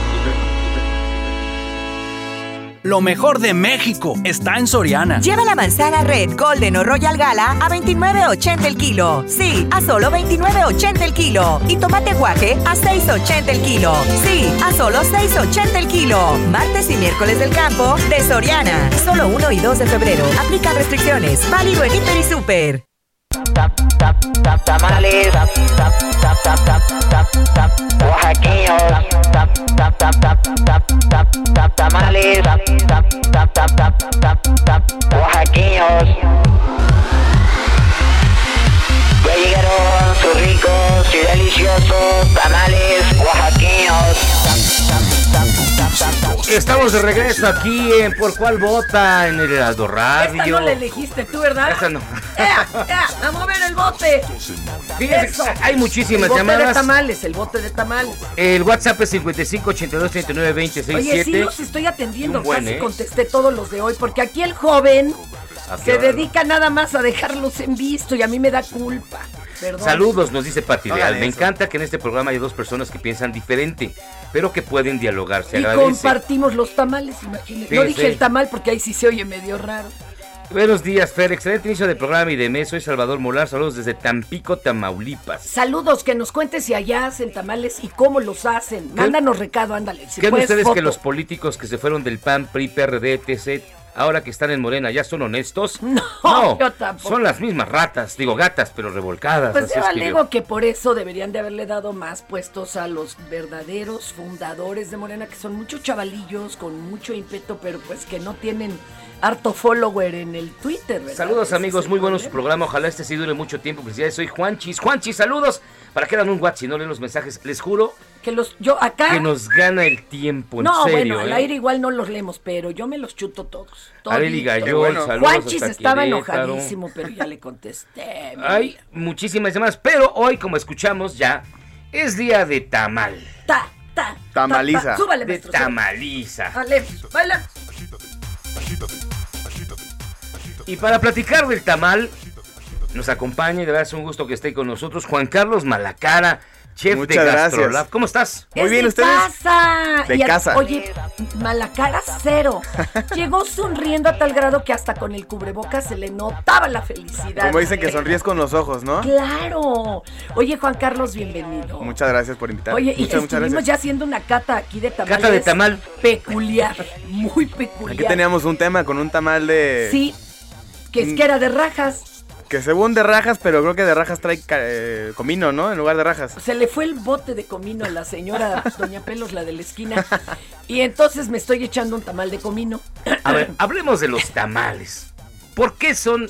Lo mejor de México está en Soriana. Lleva la manzana Red, Golden o Royal Gala a 29.80 el kilo. Sí, a solo 29.80 el kilo. Y tomate guaje a 6.80 el kilo. Sí, a solo 6.80 el kilo. Martes y miércoles del campo de Soriana. Solo 1 y 2 de febrero. Aplica restricciones. Válido en Hiper y Super. Tamales, oaxaqueños, tamales, oaxaqueños. Ya llegaron sus ricos y deliciosos tamales oaxaqueños. Estamos de regreso aquí en Por Cuál Vota, en el Heraldo Radio. Esta no la elegiste tú, ¿verdad? Esta no. ¡Ea, ea! ¡A mover el bote! Fíjense, hay muchísimas el bote de llamadas. tamales, el bote de tamales. El WhatsApp es 55 82 39 26 Oye, sí 7. los estoy atendiendo, buen, casi ¿eh? contesté todos los de hoy, porque aquí el joven ¿A qué se dedica nada más a dejarlos en visto y a mí me da culpa. Perdón. Saludos, nos dice Pati Leal. Me eso. encanta que en este programa hay dos personas que piensan diferente, pero que pueden dialogar. Se Y agradece. compartimos los tamales, imagínate. No dije el tamal porque ahí sí se oye medio raro. Buenos días, Fer. Excelente inicio de programa y de mes. Soy Salvador Molar. Saludos desde Tampico, Tamaulipas. Saludos, que nos cuentes si allá hacen tamales y cómo los hacen. Mándanos recado, ándale. Si ¿Creen ustedes foto. que los políticos que se fueron del PAN, PRI, PRD, etc., ahora que están en Morena, ya son honestos? No, yo tampoco. son las mismas ratas, digo gatas, pero revolcadas. Pues yo alego que por eso deberían de haberle dado más puestos a los verdaderos fundadores de Morena, que son muchos chavalillos con mucho ímpetu, pero pues que no tienen harto follower en el Twitter, ¿verdad? Saludos amigos, muy buenos su programa. Ojalá este sí dure mucho tiempo. Felicidades, soy Juanchis. Juanchis, saludos. ¿Para qué dan un WhatsApp si no leen los mensajes? Les juro Que los, yo acá. que nos gana el tiempo, en no, serio. bueno, al ¿eh? aire igual no los leemos, pero yo me los chuto todos. Areli toditos. Gallol, saludos Juanchis estaba Querétaro. enojadísimo, pero ya le contesté. Hay muchísimas llamadas, pero hoy, como escuchamos ya, es día de tamal. Ta, ta, Tamaliza. ta, ta. Súbale, De maestro, tamaliza. Dale, baila. Y para platicar del tamal, nos acompaña y de verdad es un gusto que esté con nosotros Juan Carlos Malacara, chef Muchas de gracias. Gastrolab. ¿Cómo estás? Es de casa. De Y a- casa. Oye, Malacara cero. Llegó sonriendo a tal grado que hasta con el cubrebocas se le notaba la felicidad. Como dicen que sonríes con los ojos, ¿no? Claro. Oye, Juan Carlos, bienvenido. Muchas gracias por invitarme. Oye, y muchas, muchas estuvimos gracias. ya haciendo una cata aquí de tamales. Cata de tamal. Peculiar, muy peculiar. Aquí teníamos un tema con un tamal de... Sí, que es que era de rajas. Que según de rajas, pero creo que de rajas trae eh, comino, ¿no? En lugar de rajas. Se le fue el bote de comino a la señora Doña Pelos, la de la esquina. Y entonces me estoy echando un tamal de comino. A ver, hablemos de los tamales. ¿Por qué son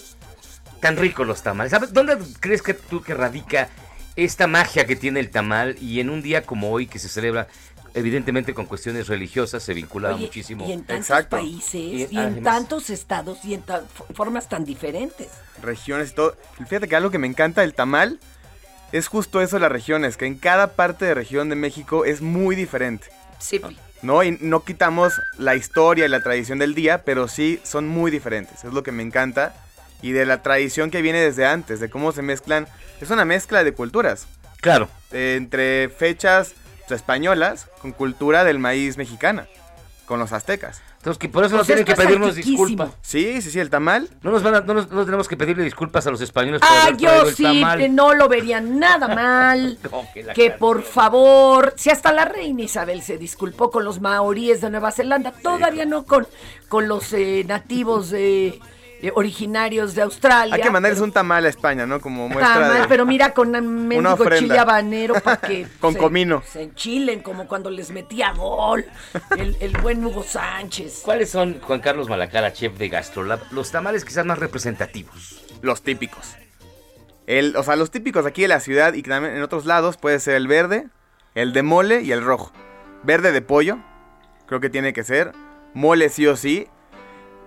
tan ricos los tamales? ¿Sabes ¿Dónde crees que tú que radica esta magia que tiene el tamal y en un día como hoy que se celebra evidentemente con cuestiones religiosas se vincula Oye, muchísimo? Y en tantos países, y, en además- tantos estados, y en tan- formas tan diferentes. regiones y todo. Fíjate que algo que me encanta del tamal es justo eso de las regiones, que en cada parte de región de México es muy diferente. Sí. ¿No? Y no quitamos la historia y la tradición del día, pero sí son muy diferentes. Es lo que me encanta. Y de la tradición que viene desde antes, de cómo se mezclan. Es una mezcla de culturas. Claro. Eh, entre fechas españolas con cultura del maíz mexicana, con los aztecas. Entonces, que por eso no tienen que pedirnos disculpas. Sí, sí, sí, el tamal. No nos van a- no, nos- no tenemos que pedirle disculpas a los españoles por Ah, yo el sí, tamal. que no lo vería nada mal. No, que la que por favor, si hasta la reina Isabel se disculpó con los maoríes de Nueva Zelanda, todavía no con, con los eh, nativos eh, eh, originarios de Australia. Hay que mandarles un tamal a España, ¿no? Como muestra Tamal, de... pero mira con un mendigo chile habanero para que Con se- comino. se enchilen como cuando les metía gol el, el buen Hugo Sánchez. ¿Cuáles son, Juan Carlos Malacara, chef de Gastrolab, los tamales quizás más representativos? Los típicos. El, o sea, los típicos aquí de la ciudad y también en otros lados puede ser el verde, el de mole y el rojo. Verde de pollo, creo que tiene que ser. Mole sí o sí.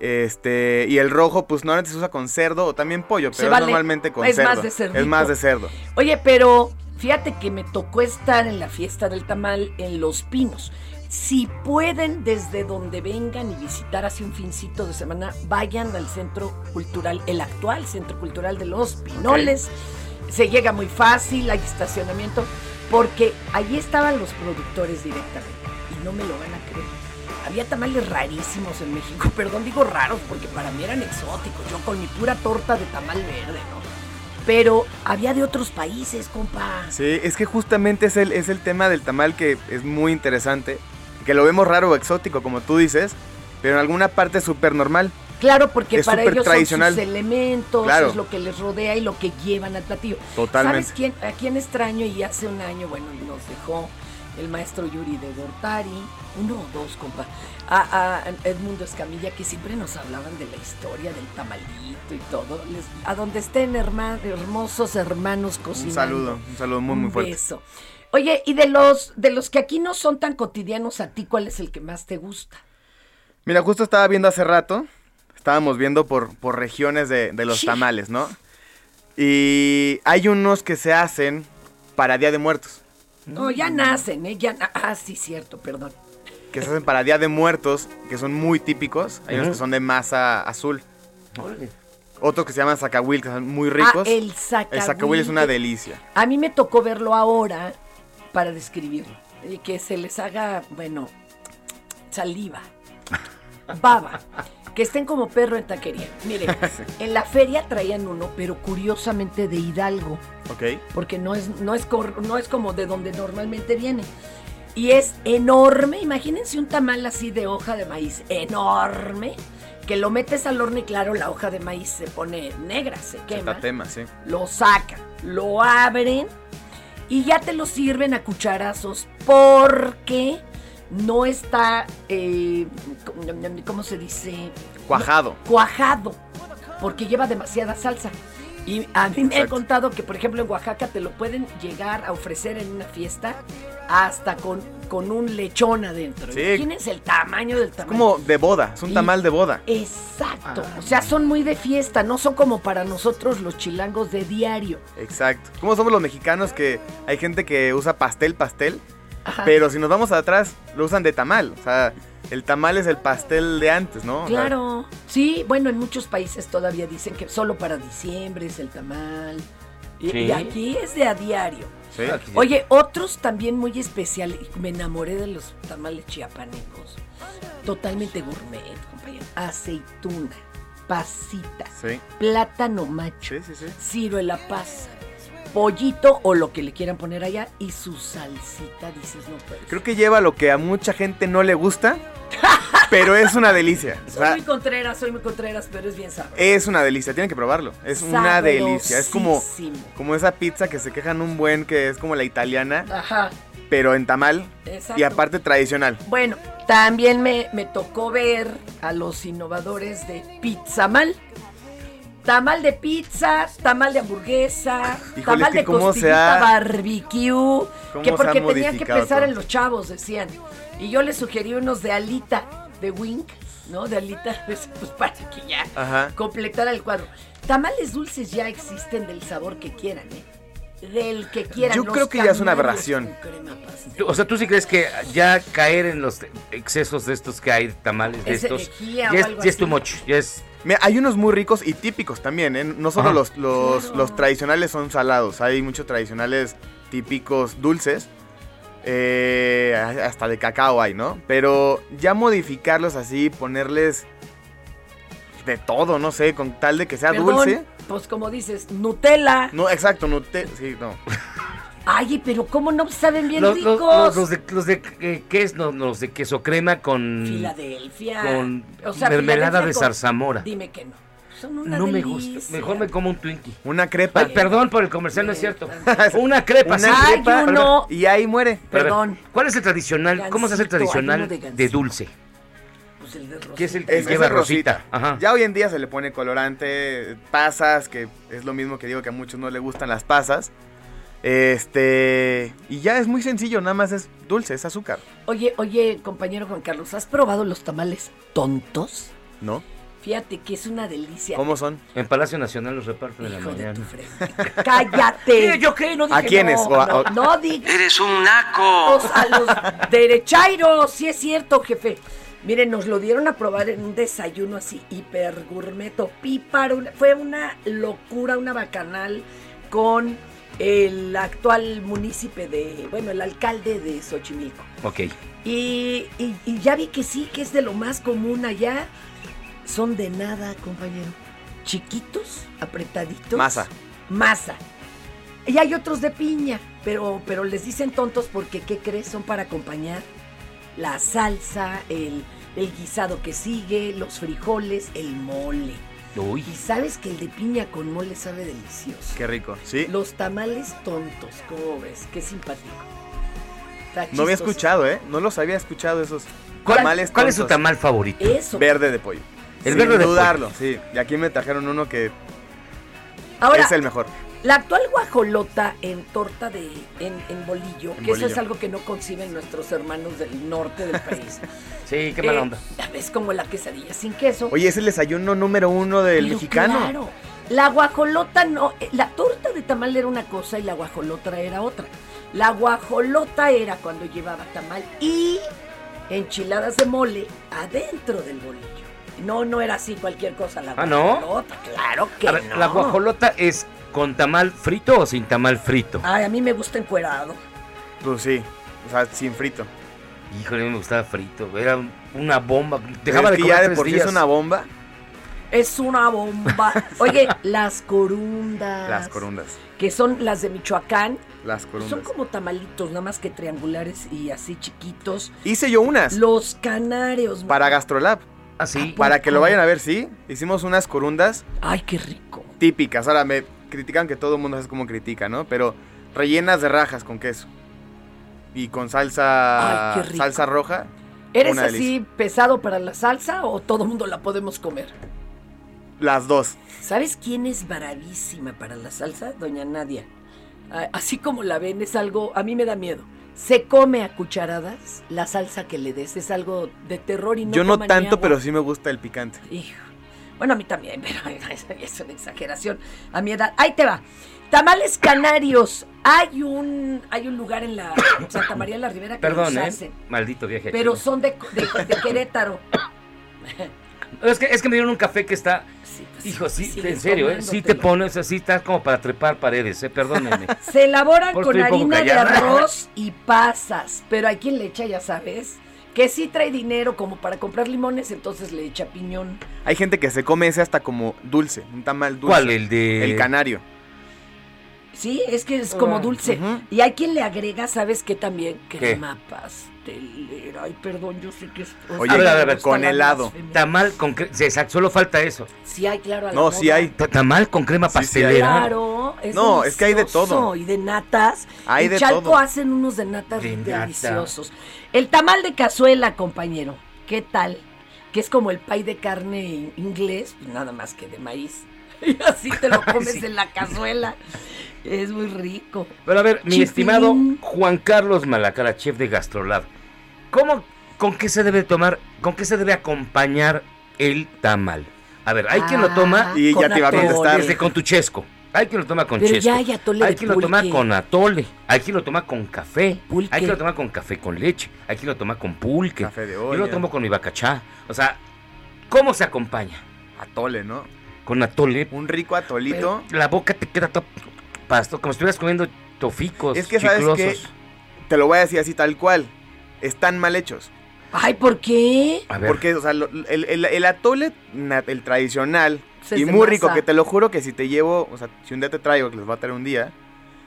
Este, y el rojo, pues normalmente se usa con cerdo o también pollo, pero vale. normalmente con Es cerdo. más de cerdito. es más de cerdo. Oye, pero fíjate que me tocó estar en la fiesta del tamal en Los Pinos. Si pueden, desde donde vengan y visitar hace un fincito de semana, vayan al Centro Cultural, el actual Centro Cultural de Los Pinoles. Se llega muy fácil, hay estacionamiento, porque allí estaban los productores directamente. Y no me lo van a creer. Había tamales rarísimos en México, perdón, digo raros porque para mí eran exóticos. Yo con mi pura torta de tamal verde, ¿no? Pero había de otros países, compa. Sí, es que justamente es el, es el tema del tamal que es muy interesante. Que lo vemos raro o exótico, como tú dices, pero en alguna parte súper normal. Claro, porque Es para ellos tradicional. son sus elementos, Claro. es lo que les rodea y lo que llevan al platillo. Totalmente. ¿Sabes quién, a quién extraño? Y hace un año, bueno, nos dejó el maestro Yuri de Gortari, uno o dos, compa, a, a Edmundo Escamilla, que siempre nos hablaban de la historia del tamalito y todo. Les- a donde estén hermosos hermanos Un cocinando. saludo, un saludo muy, muy Un fuerte. beso. Oye, y de los, de los que aquí no son tan cotidianos, ¿a ti cuál es el que más te gusta? Mira, justo estaba viendo hace rato, estábamos viendo por, por regiones de, de los Sí. tamales, ¿no? Y hay unos que se hacen para Día de Muertos, No, ya nacen, ¿eh? Ya na- ah, sí, cierto, perdón. que se hacen para Día de Muertos, que son muy típicos. Hay unos que son de masa azul. Otros que se llaman zacahuil, que son muy ricos. Ah, el zacahuil. El zacahuil es una delicia. A mí me tocó verlo ahora para describirlo. Y que se les haga, bueno, saliva, baba, que estén como perro en taquería. Mire, en la feria traían uno, pero curiosamente de Hidalgo, ¿Ok? porque no es, no es, no es como de donde normalmente viene. Y es enorme, imagínense un tamal así de hoja de maíz, enorme, que lo metes al horno y claro, la hoja de maíz se pone negra, se quema tema, sí. lo sacan, lo abren y ya te lo sirven a cucharazos porque no está, eh, ¿cómo se dice? Cuajado. Cuajado, porque lleva demasiada salsa. Y a mí me han contado que, por ejemplo, en Oaxaca te lo pueden llegar a ofrecer en una fiesta hasta con, con un lechón adentro. Sí. Imagínense el tamaño del tamaño. Como de boda, es un Y- tamal de boda. Exacto. O sea, son muy de fiesta, no son como para nosotros los chilangos de diario. Exacto. ¿Cómo somos los mexicanos que hay gente que usa pastel, pastel? Ajá. Pero si nos vamos atrás, lo usan de tamal. O sea, el tamal es el pastel de antes, ¿no? O sea, Claro. Sí, bueno, en muchos países todavía dicen que solo para diciembre es el tamal. Y, Sí. y aquí es de a diario. Sí. Oye, otros también muy especiales. Me enamoré de los tamales chiapanecos. Totalmente gourmet, compañero. Aceituna, pasita, Sí. plátano macho, ciruela pasa, pollito o lo que le quieran poner allá y su salsita, dices, no Creo que lleva lo que a mucha gente no le gusta, pero es una delicia. Soy muy contreras, soy muy contreras, pero es bien sabroso. es una delicia, tienen que probarlo. Es una delicia. Es como, como esa pizza que se quejan un buen, que es como la italiana, Ajá. pero en tamal Exacto. y aparte tradicional. Bueno, también me, me tocó ver a los innovadores de Pizzamal. Tamal de pizza, tamal de hamburguesa, Híjole, tamal es que de cómo se costillita ha- barbecue, que porque tenían que pensar todo. en los chavos, decían. Y yo les sugerí unos de alita, de wink, ¿no? De alita, pues para que ya Ajá. completara el cuadro. Tamales dulces ya existen del sabor que quieran, ¿eh? Del que quieran. Yo los creo que ya es una aberración. O sea, ¿tú sí crees que ya caer en los excesos de estos que hay, tamales de Es estos, ya es, ya es too así. much, ya es... Mira, hay unos muy ricos y típicos también, ¿eh? No solo Ajá. los, los, los tradicionales son salados, hay muchos tradicionales típicos dulces. eh, hasta de cacao hay, ¿no? Pero ya modificarlos así, ponerles de todo, no sé, con tal de que sea Perdón, dulce. Pues como dices, Nutella. No, exacto, te, sí, no. Ay, pero ¿cómo no saben bien Los, los- ricos? los- los de, los de eh, ¿qué es? Los, los de queso crema con... Filadelfia. Con O sea, mermelada Filadelfia de con- zarzamora. Dime que no. Son una No me gusta. Mejor me como un Twinkie. Una crepa. Ay, perdón por el comercial, no es cierto. Una crepa, sí. Una Ay, crepa, uno. Y ahí muere. Perdón. ¿Cuál es el tradicional? ¿Cómo se hace el tradicional de dulce? Pues el de rosa. ¿Qué es el que Es, lleva es rosita? Ajá. Ya hoy en día se le pone colorante, pasas, que es lo mismo que digo que a muchos no les gustan las pasas. Este. Y ya es muy sencillo, nada más es dulce, es azúcar. Oye, oye, compañero Juan Carlos, ¿has probado los tamales tontos? ¿No? Fíjate que es una delicia. ¿Cómo son? En Palacio Nacional los reparten en la mañana. ¡Cállate! ¿Yo qué? No dije ¿A quiénes? No, O a- no, o- no digas. Eres un naco. A los derechairos, sí es cierto, jefe. Miren, nos lo dieron a probar en un desayuno así, hiper gourmeto, píparo. Fue una locura, una bacanal con el actual munícipe de, bueno, el alcalde de Xochimilco. Ok. Y, y- y ya vi que sí, que es de lo más común allá. Son de nada, compañero. Chiquitos, apretaditos. Masa. Masa. Y hay otros de piña, pero, pero les dicen tontos porque, ¿qué crees? Son para acompañar la salsa, el, el guisado que sigue, los frijoles, el mole. Uy. Y sabes que el de piña con mole sabe delicioso. Qué rico. ¿Sí? Los tamales tontos, ¿cómo ves? Qué simpático. Está No había escuchado, ¿eh? No los había escuchado esos ¿Cuál, tamales cuál es su tamal favorito? Eso. Verde de pollo. El Sin verde de pollo. dudarlo, sí. Y aquí me trajeron uno que Ahora, es el mejor. La actual guajolota en torta de en, en bolillo, En que eso es algo que no conciben nuestros hermanos del norte del país. Sí, qué mala Eh, onda. Es como la quesadilla sin queso. Oye, es el desayuno número uno del Pero mexicano. Claro. La guajolota no, eh, la torta de tamal era una cosa y la guajolota era otra. La guajolota era cuando llevaba tamal y enchiladas de mole adentro del bolillo. No, no era así cualquier cosa la Ah, ¿no? guajolota, claro que ver, no. ¿la guajolota es con tamal frito o sin tamal frito? Ay, a mí me gusta encuerado. Pues sí. O sea, sin frito. Híjole, a mí me gustaba frito. Era una bomba. Dejaba de comer de por sí días. es una bomba. Es una bomba. Oye, las corundas. Las corundas. Que son las de Michoacán. Las corundas. Son como tamalitos, nada más que triangulares y así chiquitos. Hice yo unas. Los canarios. Para Gastrolab. Ah, sí. Para que lo vayan a ver, sí. Hicimos unas corundas. Ay, qué rico. Típicas. Ahora me critican que todo el mundo es como critica, ¿no? Pero rellenas de rajas con queso. Y con salsa. Ay, qué rico. Salsa roja. ¿Eres así delicia. pesado para la salsa o todo mundo la podemos comer? Las dos. ¿Sabes quién es bravísima para la salsa? Doña Nadia. Ah, Así como la ven, es algo, a mí me da miedo. Se come a cucharadas la salsa que le des, es algo de terror y no Yo no tanto, agua. pero sí me gusta el picante. Hijo. Bueno, a mí también, pero es una exageración. A mi edad. Ahí te va. Tamales canarios. Hay un, hay un lugar en la Santa María de la Ribera que Perdón, los ¿eh? hacen, Maldito viaje. pero son de, de- de Querétaro. Es que, es que me dieron un café que está. Hijo, sí, sigues en serio, ¿eh? Sí te pones así, estás como para trepar paredes, ¿eh? Perdónenme. Se elaboran con harina de arroz y pasas, pero hay quien le echa, ya sabes, que sí trae dinero como para comprar limones, entonces le echa piñón. Hay gente que se come ese hasta como dulce, un tamal dulce. ¿Cuál? El de- El canario. Sí, es que es como dulce. Y hay quien le agrega, ¿sabes qué también? ¿Qué? Crema pastelera. Ay, perdón, yo sé que es... ver, a ver, a ver, con helado. Tamal con crema. Exacto, solo falta eso. Sí hay, claro, a la No, sí moda. hay. Ta- Tamal con crema Sí, sí hay. pastelera. Claro, es No, es que hay de todo. Y de natas. Hay en de Chalco todo. hacen unos de natas De nata. El tamal de cazuela, compañero. ¿Qué tal? Que es como el pay de carne inglés, pues nada más que de maíz. Y así te lo comes Sí. en la cazuela. Es muy rico. Pero a ver, mi estimado Juan Carlos Malacara, chef de Gastrolab, ¿cómo, con qué se debe tomar, con qué se debe acompañar el tamal? A ver, hay quien lo toma Y ya te iba a contestar. desde con tu chesco. Hay quien lo toma con Pero chesco. ya hay atole hay quien lo toma con atole. Hay quien lo toma con café. Pulque. Hay quien lo toma con café con leche. Hay quien lo toma con pulque. Café de Yo olla. lo tomo con mi bacachá. O sea, ¿cómo se acompaña? Atole, ¿no? Con atole. Un rico atolito. La boca te queda todo pasto, como si estuvieras comiendo toficos. Es que, ¿sabes qué? Te lo voy a decir así tal cual. Están mal hechos. Ay, ¿por qué? A ver. Porque, o sea, el, el- el atole, el tradicional, Es y muy masa. rico, que te lo juro que si te llevo, o sea, si un día te traigo, que les va a traer un día,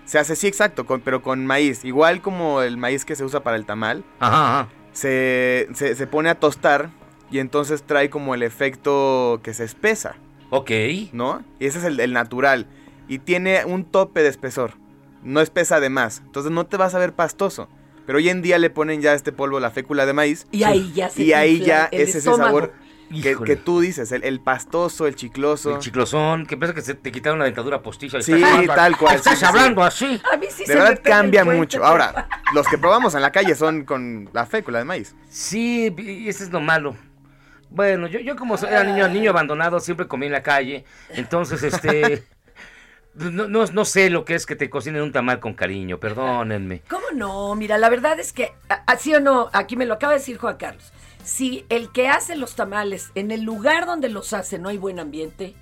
se hace sí exacto, con- pero con maíz. Igual como el maíz que se usa para el tamal, Ajá, ajá. se, se, se pone a tostar y entonces trae como el efecto que se espesa, Ok. ¿no? Y ese es el, el natural. Y tiene un tope de espesor. No espesa de más. Entonces no te vas a ver pastoso. Pero hoy en día le ponen ya este polvo, la fécula de maíz. Y ahí ya se Y ahí ya el es ese estómago. sabor que, tú dices, el, el pastoso, el chicloso. El chiclosón, que parece que se te quitaron la dentadura postiza. y Sí, estás tal cual, Estás sí, hablando sí. así. A mí sí de se verdad cambia mucho. Ahora, los que probamos en la calle son con la fécula de maíz. Sí, y ese es lo malo. Bueno, yo, yo como soy- era niño, niño abandonado, siempre comí en la calle. Entonces, este. No, no, no sé lo que es que te cocinen un tamal con cariño, perdónenme. ¿Cómo no? Mira, la verdad es que, así o no, aquí me lo acaba de decir Juan Carlos. Si el que hace los tamales, en el lugar donde los hace, no hay buen ambiente,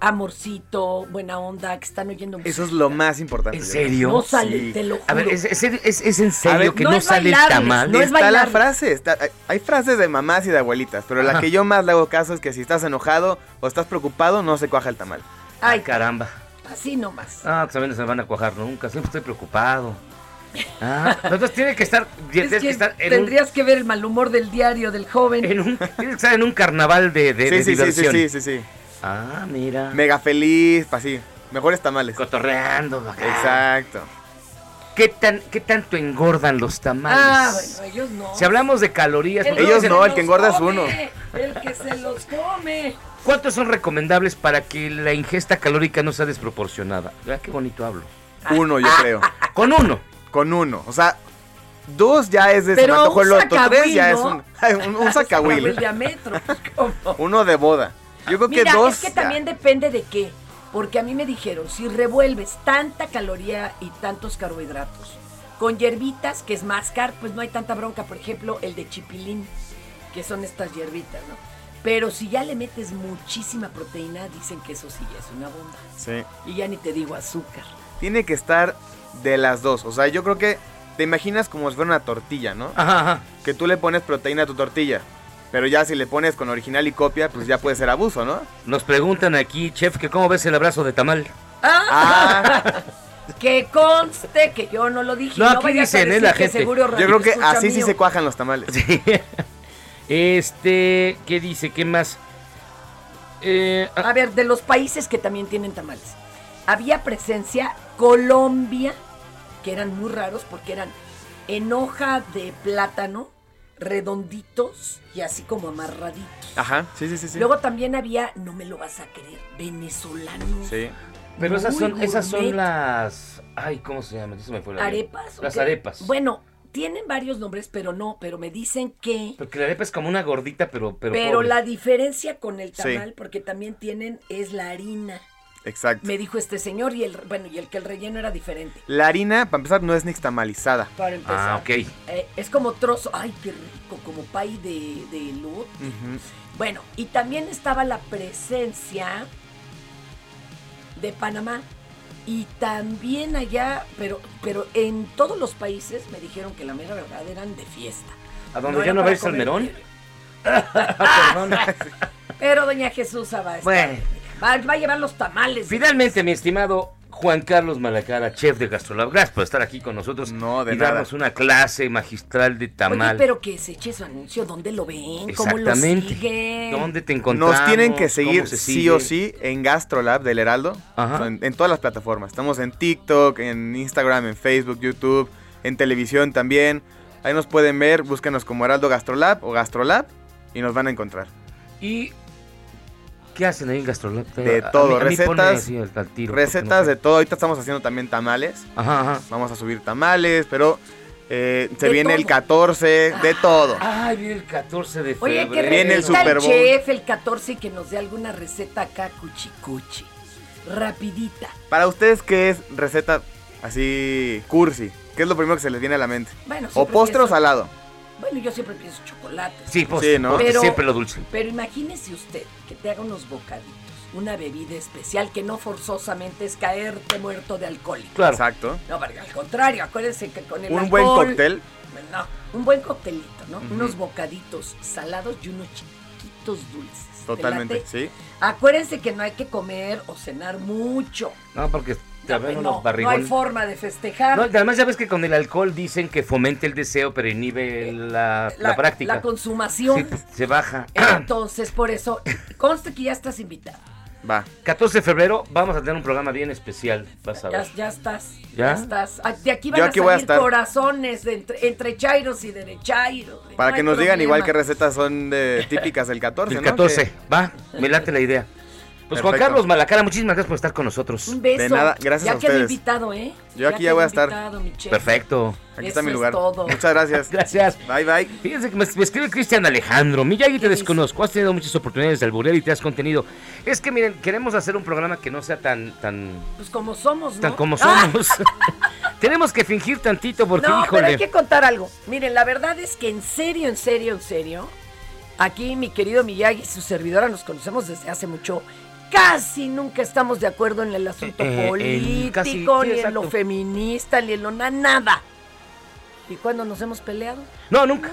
amorcito, buena onda, que están oyendo música. Eso es lo más importante. ¿En serio? No sale, Sí. te lo juro. A ver, ¿es, es, es- es en serio ver, que no sale el tamal? no es está la frase, está- hay- hay frases de mamás y de abuelitas, pero la que yo más le hago caso es que si estás enojado o estás preocupado, no se cuaja el tamal. Ay, Caramba. así nomás. Ah, pues a mí no se me van a cuajar nunca, siempre estoy preocupado. Ah, entonces tiene que estar, Es tienes que que estar en un, tendrías que ver el mal humor del diario del joven. en un- tienes que estar en un carnaval de, de- sí, de sí, sí, sí, sí, sí, sí. Ah, mira. Mega feliz, así. Mejores tamales. Cotorreando. acá. Exacto. ¿Qué, tan, ¿Qué tanto engordan los tamales? Ah, bueno, ellos no. Si hablamos de calorías, El porque Ellos no, el que engorda es uno. El que se los come. ¿cuántos son recomendables para que la ingesta calórica no sea desproporcionada? Vea qué bonito hablo. Uno, yo creo. Con uno. Con uno. O sea, dos ya es de se Pero me antojó el otro. Tres ya es un, un, un sacahuil. Uno de boda. Yo creo que Mira, dos. es que ya. también depende de qué. Porque a mí me dijeron, si revuelves tanta caloría y tantos carbohidratos con hierbitas, que es más car, pues no hay tanta bronca. Por ejemplo, el de chipilín, que son estas hierbitas, ¿no? Pero si ya le metes muchísima proteína, dicen que eso sí ya es una bomba. Sí. Y ya ni te digo azúcar. Tiene que estar de las dos. O sea, yo creo que te imaginas como si fuera una tortilla, ¿no? Ajá, ajá. Que tú le pones proteína a tu tortilla. Pero ya si le pones con original y copia, pues ya puede ser abuso, ¿no? Nos preguntan aquí, chef, que cómo ves el abrazo de tamal. Ah, Que conste que yo no lo dije. No, aquí vayas a dicen, ¿eh? decir la que gente. seguro yo creo que así sí se cuajan los tamales. Sí. Este, ¿qué dice? ¿Qué más? Eh, ah, A ver, de los países que también tienen tamales. Había presencia Colombia, que eran muy raros porque eran en hoja de plátano redonditos y así como amarraditos. Ajá, sí, sí, sí. sí. Luego también había, no me lo vas a creer, venezolanos. Sí. Pero esas son, esas son las. Ay, ¿cómo se llama? Ya se me fue la ¿Arepas? Las arepas. Bueno, tienen varios nombres, pero no, pero me dicen que... Porque la arepa es como una gordita, pero. Pero, Pero, pobre. la diferencia con el Sí. tamal, porque también tienen, es la harina. Exacto. Me dijo este señor y el, bueno, y el que el relleno era diferente. La harina, para empezar, no es nixtamalizada. Para empezar. Ah, ok. Eh, es como trozo, ay, qué rico, como pay de, de lut. Ujú. Bueno, y también estaba la presencia de Panamá. Y también allá, pero, pero en todos los países me dijeron que la mera verdad eran de fiesta. ¿A dónde No ya no ves al comer merón? diario. Perdón. Pero doña Jesús va a estar- Bueno. Va, va a llevar los tamales. Finalmente, mi estimado Juan Carlos Malacara, chef de Gastrolab, gracias por estar aquí con nosotros No, de y nada. darnos una clase magistral de tamal. Oye, pero que se eche su anuncio, ¿dónde lo ven? ¿Cómo lo siguen? ¿Dónde te encontramos? Nos tienen que seguir ¿Cómo se sí o sí en Gastrolab del Heraldo. En, en todas las plataformas. Estamos en TikTok, en Instagram, en Facebook, YouTube, en televisión también. Ahí nos pueden ver, búsquenos como Heraldo Gastrolab o Gastrolab y nos van a encontrar. ¿Y qué hacen ahí en Gastrolab? De A todo, mí- a mí ponme recetas, así al- al tiro, recetas no de todo. Ahorita estamos haciendo también tamales. Ajá, ajá. Vamos a subir tamales, pero eh, se viene el todo. 14, de todo. Ay, viene el 14 de Oye, febrero. que Viene el Super Bowl. chef el 14 y que nos dé alguna receta acá cuchicuchi. Rapidita. Para ustedes, ¿qué es receta así cursi? ¿Qué es lo primero que se les viene a la mente? Bueno, ¿O postre o salado? Bueno, yo siempre pienso chocolate. Sí, pues, Sí, ¿no? Pero- siempre lo dulce. Pero imagínese usted que te haga unos bocaditos, una bebida especial que no forzosamente es caerte muerto de alcohólico. Claro. Exacto. No, porque al contrario, acuérdense que con el Un buen alcohol- cóctel. No, un buen coctelito, ¿no? Unos bocaditos salados y unos chiquitos dulces. ¿Te Totalmente, sí. Acuérdense que no hay que comer o cenar mucho. No, porque No, unos no hay forma de festejar. No, además ya ves que con el alcohol dicen que fomenta el deseo, pero inhibe la, la práctica. la consumación. Sí, se baja. Entonces, por eso, conste que ya estás invitado. Va. 14 de febrero vamos a tener un programa bien especial, vas a Ya, ver. ya estás. ¿Ya? ¿Ya? estás. Ah, De aquí van Yo a aquí voy a salir estar. corazones de entre, entre chairos y derechairos. Para No que nos digan igual qué recetas son de, típicas del 14, El ¿no? 14, Que- va, me late la idea. Pues Juan. Carlos Malacara, muchísimas gracias por estar con nosotros. Un beso. De nada, gracias ya a quedé ustedes. invitado, ¿eh? Yo aquí ya voy a estar. invitado. Perfecto. Aquí Eso está mi es lugar. todo. Muchas gracias. Gracias. Bye, bye. Fíjense que me, me escribe Cristian Alejandro. Miyagi, te desconozco. Has tenido muchas oportunidades de alburear y te has contenido. Es que, miren, queremos hacer un programa que no sea tan, tan, Pues como somos, ¿no? tan como Ah, somos. Tenemos que fingir tantito porque, no, pero hay híjole. que contar algo. Miren, la verdad es que en serio, en serio, en serio, aquí mi querido Miyagi y su servidora nos conocemos desde hace mucho. Casi nunca estamos de acuerdo en el asunto Eh, en político, casi- sí, ni en lo feminista, ni en lo na- nada. ¿Y cuándo nos hemos peleado? No, nunca.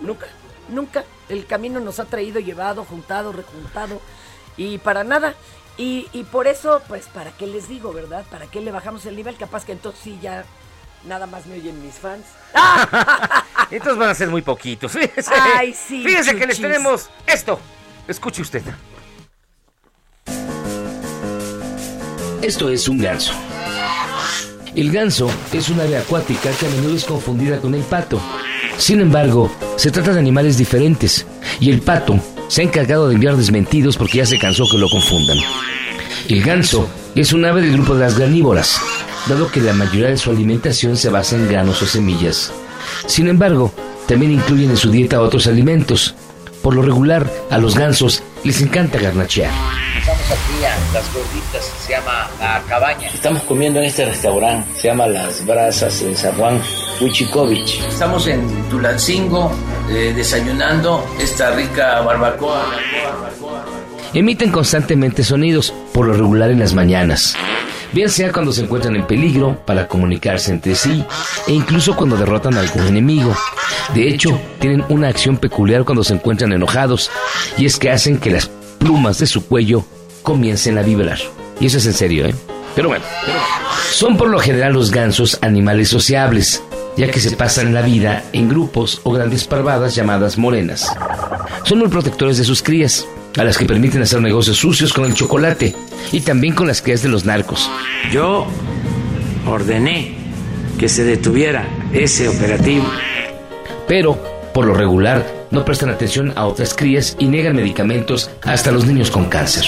Nunca. Nunca. El camino nos ha traído, llevado, juntado, rejuntado. Y para nada. Y, y por eso, pues, ¿para qué les digo, verdad? ¿Para qué le bajamos el nivel? Capaz que entonces sí ya nada más me oyen mis fans. Estos van a ser muy poquitos. Fíjense, Ay, sí, Fíjense que les tenemos esto. Escuche usted. Esto es un ganso. El ganso es un ave acuática que a menudo es confundida con el pato. Sin embargo, se trata de animales diferentes y el pato se ha encargado de enviar desmentidos porque ya se cansó que lo confundan. El ganso es un ave del grupo de las granívoras, dado que la mayoría de su alimentación se basa en granos o semillas. Sin embargo, también incluyen en su dieta otros alimentos. Por lo regular, a los gansos les encanta garnachear. Estamos aquí a Las Gorditas, se llama La Cabaña. Estamos comiendo en este restaurante, se llama Las Brasas en San Juan, Huichikovich. Estamos en Tulancingo, eh, desayunando esta rica barbacoa. Emiten constantemente sonidos, por lo regular en las mañanas. Bien sea cuando se encuentran en peligro para comunicarse entre sí e incluso cuando derrotan a algún enemigo. De hecho, tienen una acción peculiar cuando se encuentran enojados y es que hacen que las plumas de su cuello comiencen a vibrar. Y eso es en serio, ¿eh? Pero bueno, son por lo general los gansos animales sociables, ya que se pasan la vida en grupos o grandes parvadas llamadas morenas. Son muy protectores de sus crías, a las que permiten hacer negocios sucios con el chocolate y también con las crías de los narcos. Yo ordené que se detuviera ese operativo. Pero Por lo regular, no prestan atención a otras crías y niegan medicamentos hasta los niños con cáncer.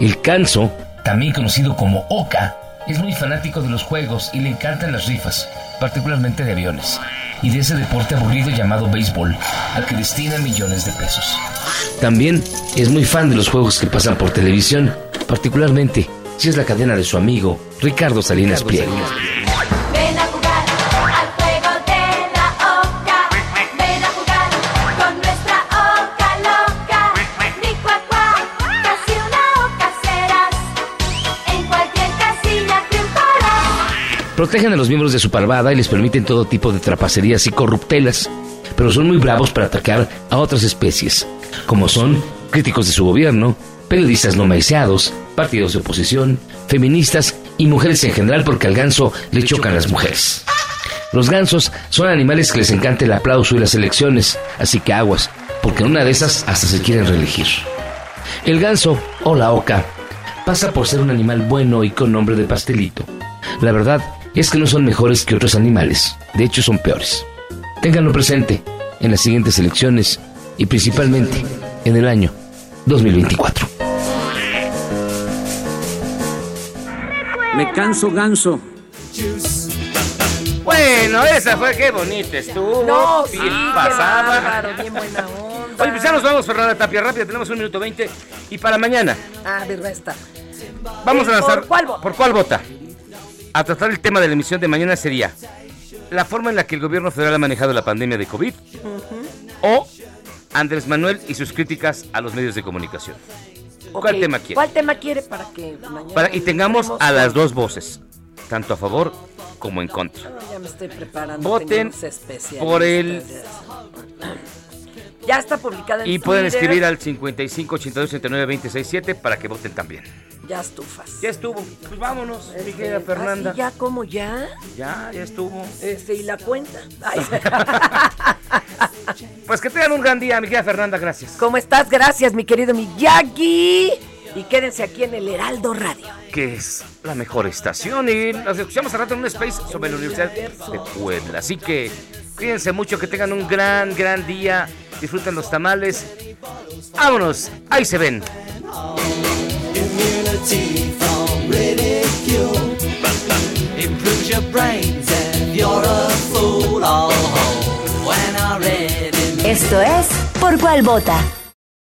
El canso, también conocido como oca, es muy fanático de los juegos y le encantan las rifas, particularmente de aviones, y de ese deporte aburrido llamado béisbol, al que destina millones de pesos. También es muy fan de los juegos que pasan por televisión, particularmente si es la cadena de su amigo Ricardo Salinas Pliego. Protegen a los miembros de su parvada y les permiten todo tipo de trapacerías y corruptelas, pero son muy bravos para atacar a otras especies, como son críticos de su gobierno, periodistas no maiciados, partidos de oposición, feministas y mujeres en general porque al ganso le chocan las mujeres. Los gansos son animales que les encanta el aplauso y las elecciones, así que aguas, porque en una de esas hasta se quieren reelegir. El ganso, o la oca, pasa por ser un animal bueno y con nombre de pastelito. La verdad es que no son mejores que otros animales, de hecho son peores. Ténganlo presente en las siguientes elecciones y principalmente en el año 2024. Me canso ganso. Bueno, esa fue, qué bonita estuvo. No, bien sí, qué pasada. bárbaro, bien buena onda. Oye, pues ya nos vamos, Fernanda Tapia, rápido, tenemos un minuto 20. Y para mañana, Ah, de resta. vamos a lanzar. ¿Por cuál vota? ¿Por cuál vota? A tratar el tema de la emisión de mañana sería la forma en la que el gobierno federal ha manejado la pandemia de COVID o Andrés Manuel y sus críticas a los medios de comunicación. ¿Cuál tema quiere? ¿Cuál tema quiere para que mañana Para- y tengamos a las dos voces, tanto a favor como en contra. Ya me estoy preparando. Voten por el-. Ya está publicada en Y pueden escribir al 55 82 69 26 7 para que voten también. Ya estufas. Ya estuvo. Pues vámonos, mi querida Este, Fernanda. ¿ah, sí, ya, ¿cómo ya? Ya, ya estuvo. Este, ¿y la cuenta? Ay. Pues que tengan un gran día, mi querida Fernanda, gracias. ¿Cómo estás? Gracias, mi querido Miyagi. Y quédense aquí en el Heraldo Radio. Que es la mejor estación y nos escuchamos al rato en un space sobre la Universidad de Puebla. Así que cuídense mucho, que tengan un gran, gran día. Disfruten los tamales. Vámonos, ahí se ven. Esto es Por Cuál Vota.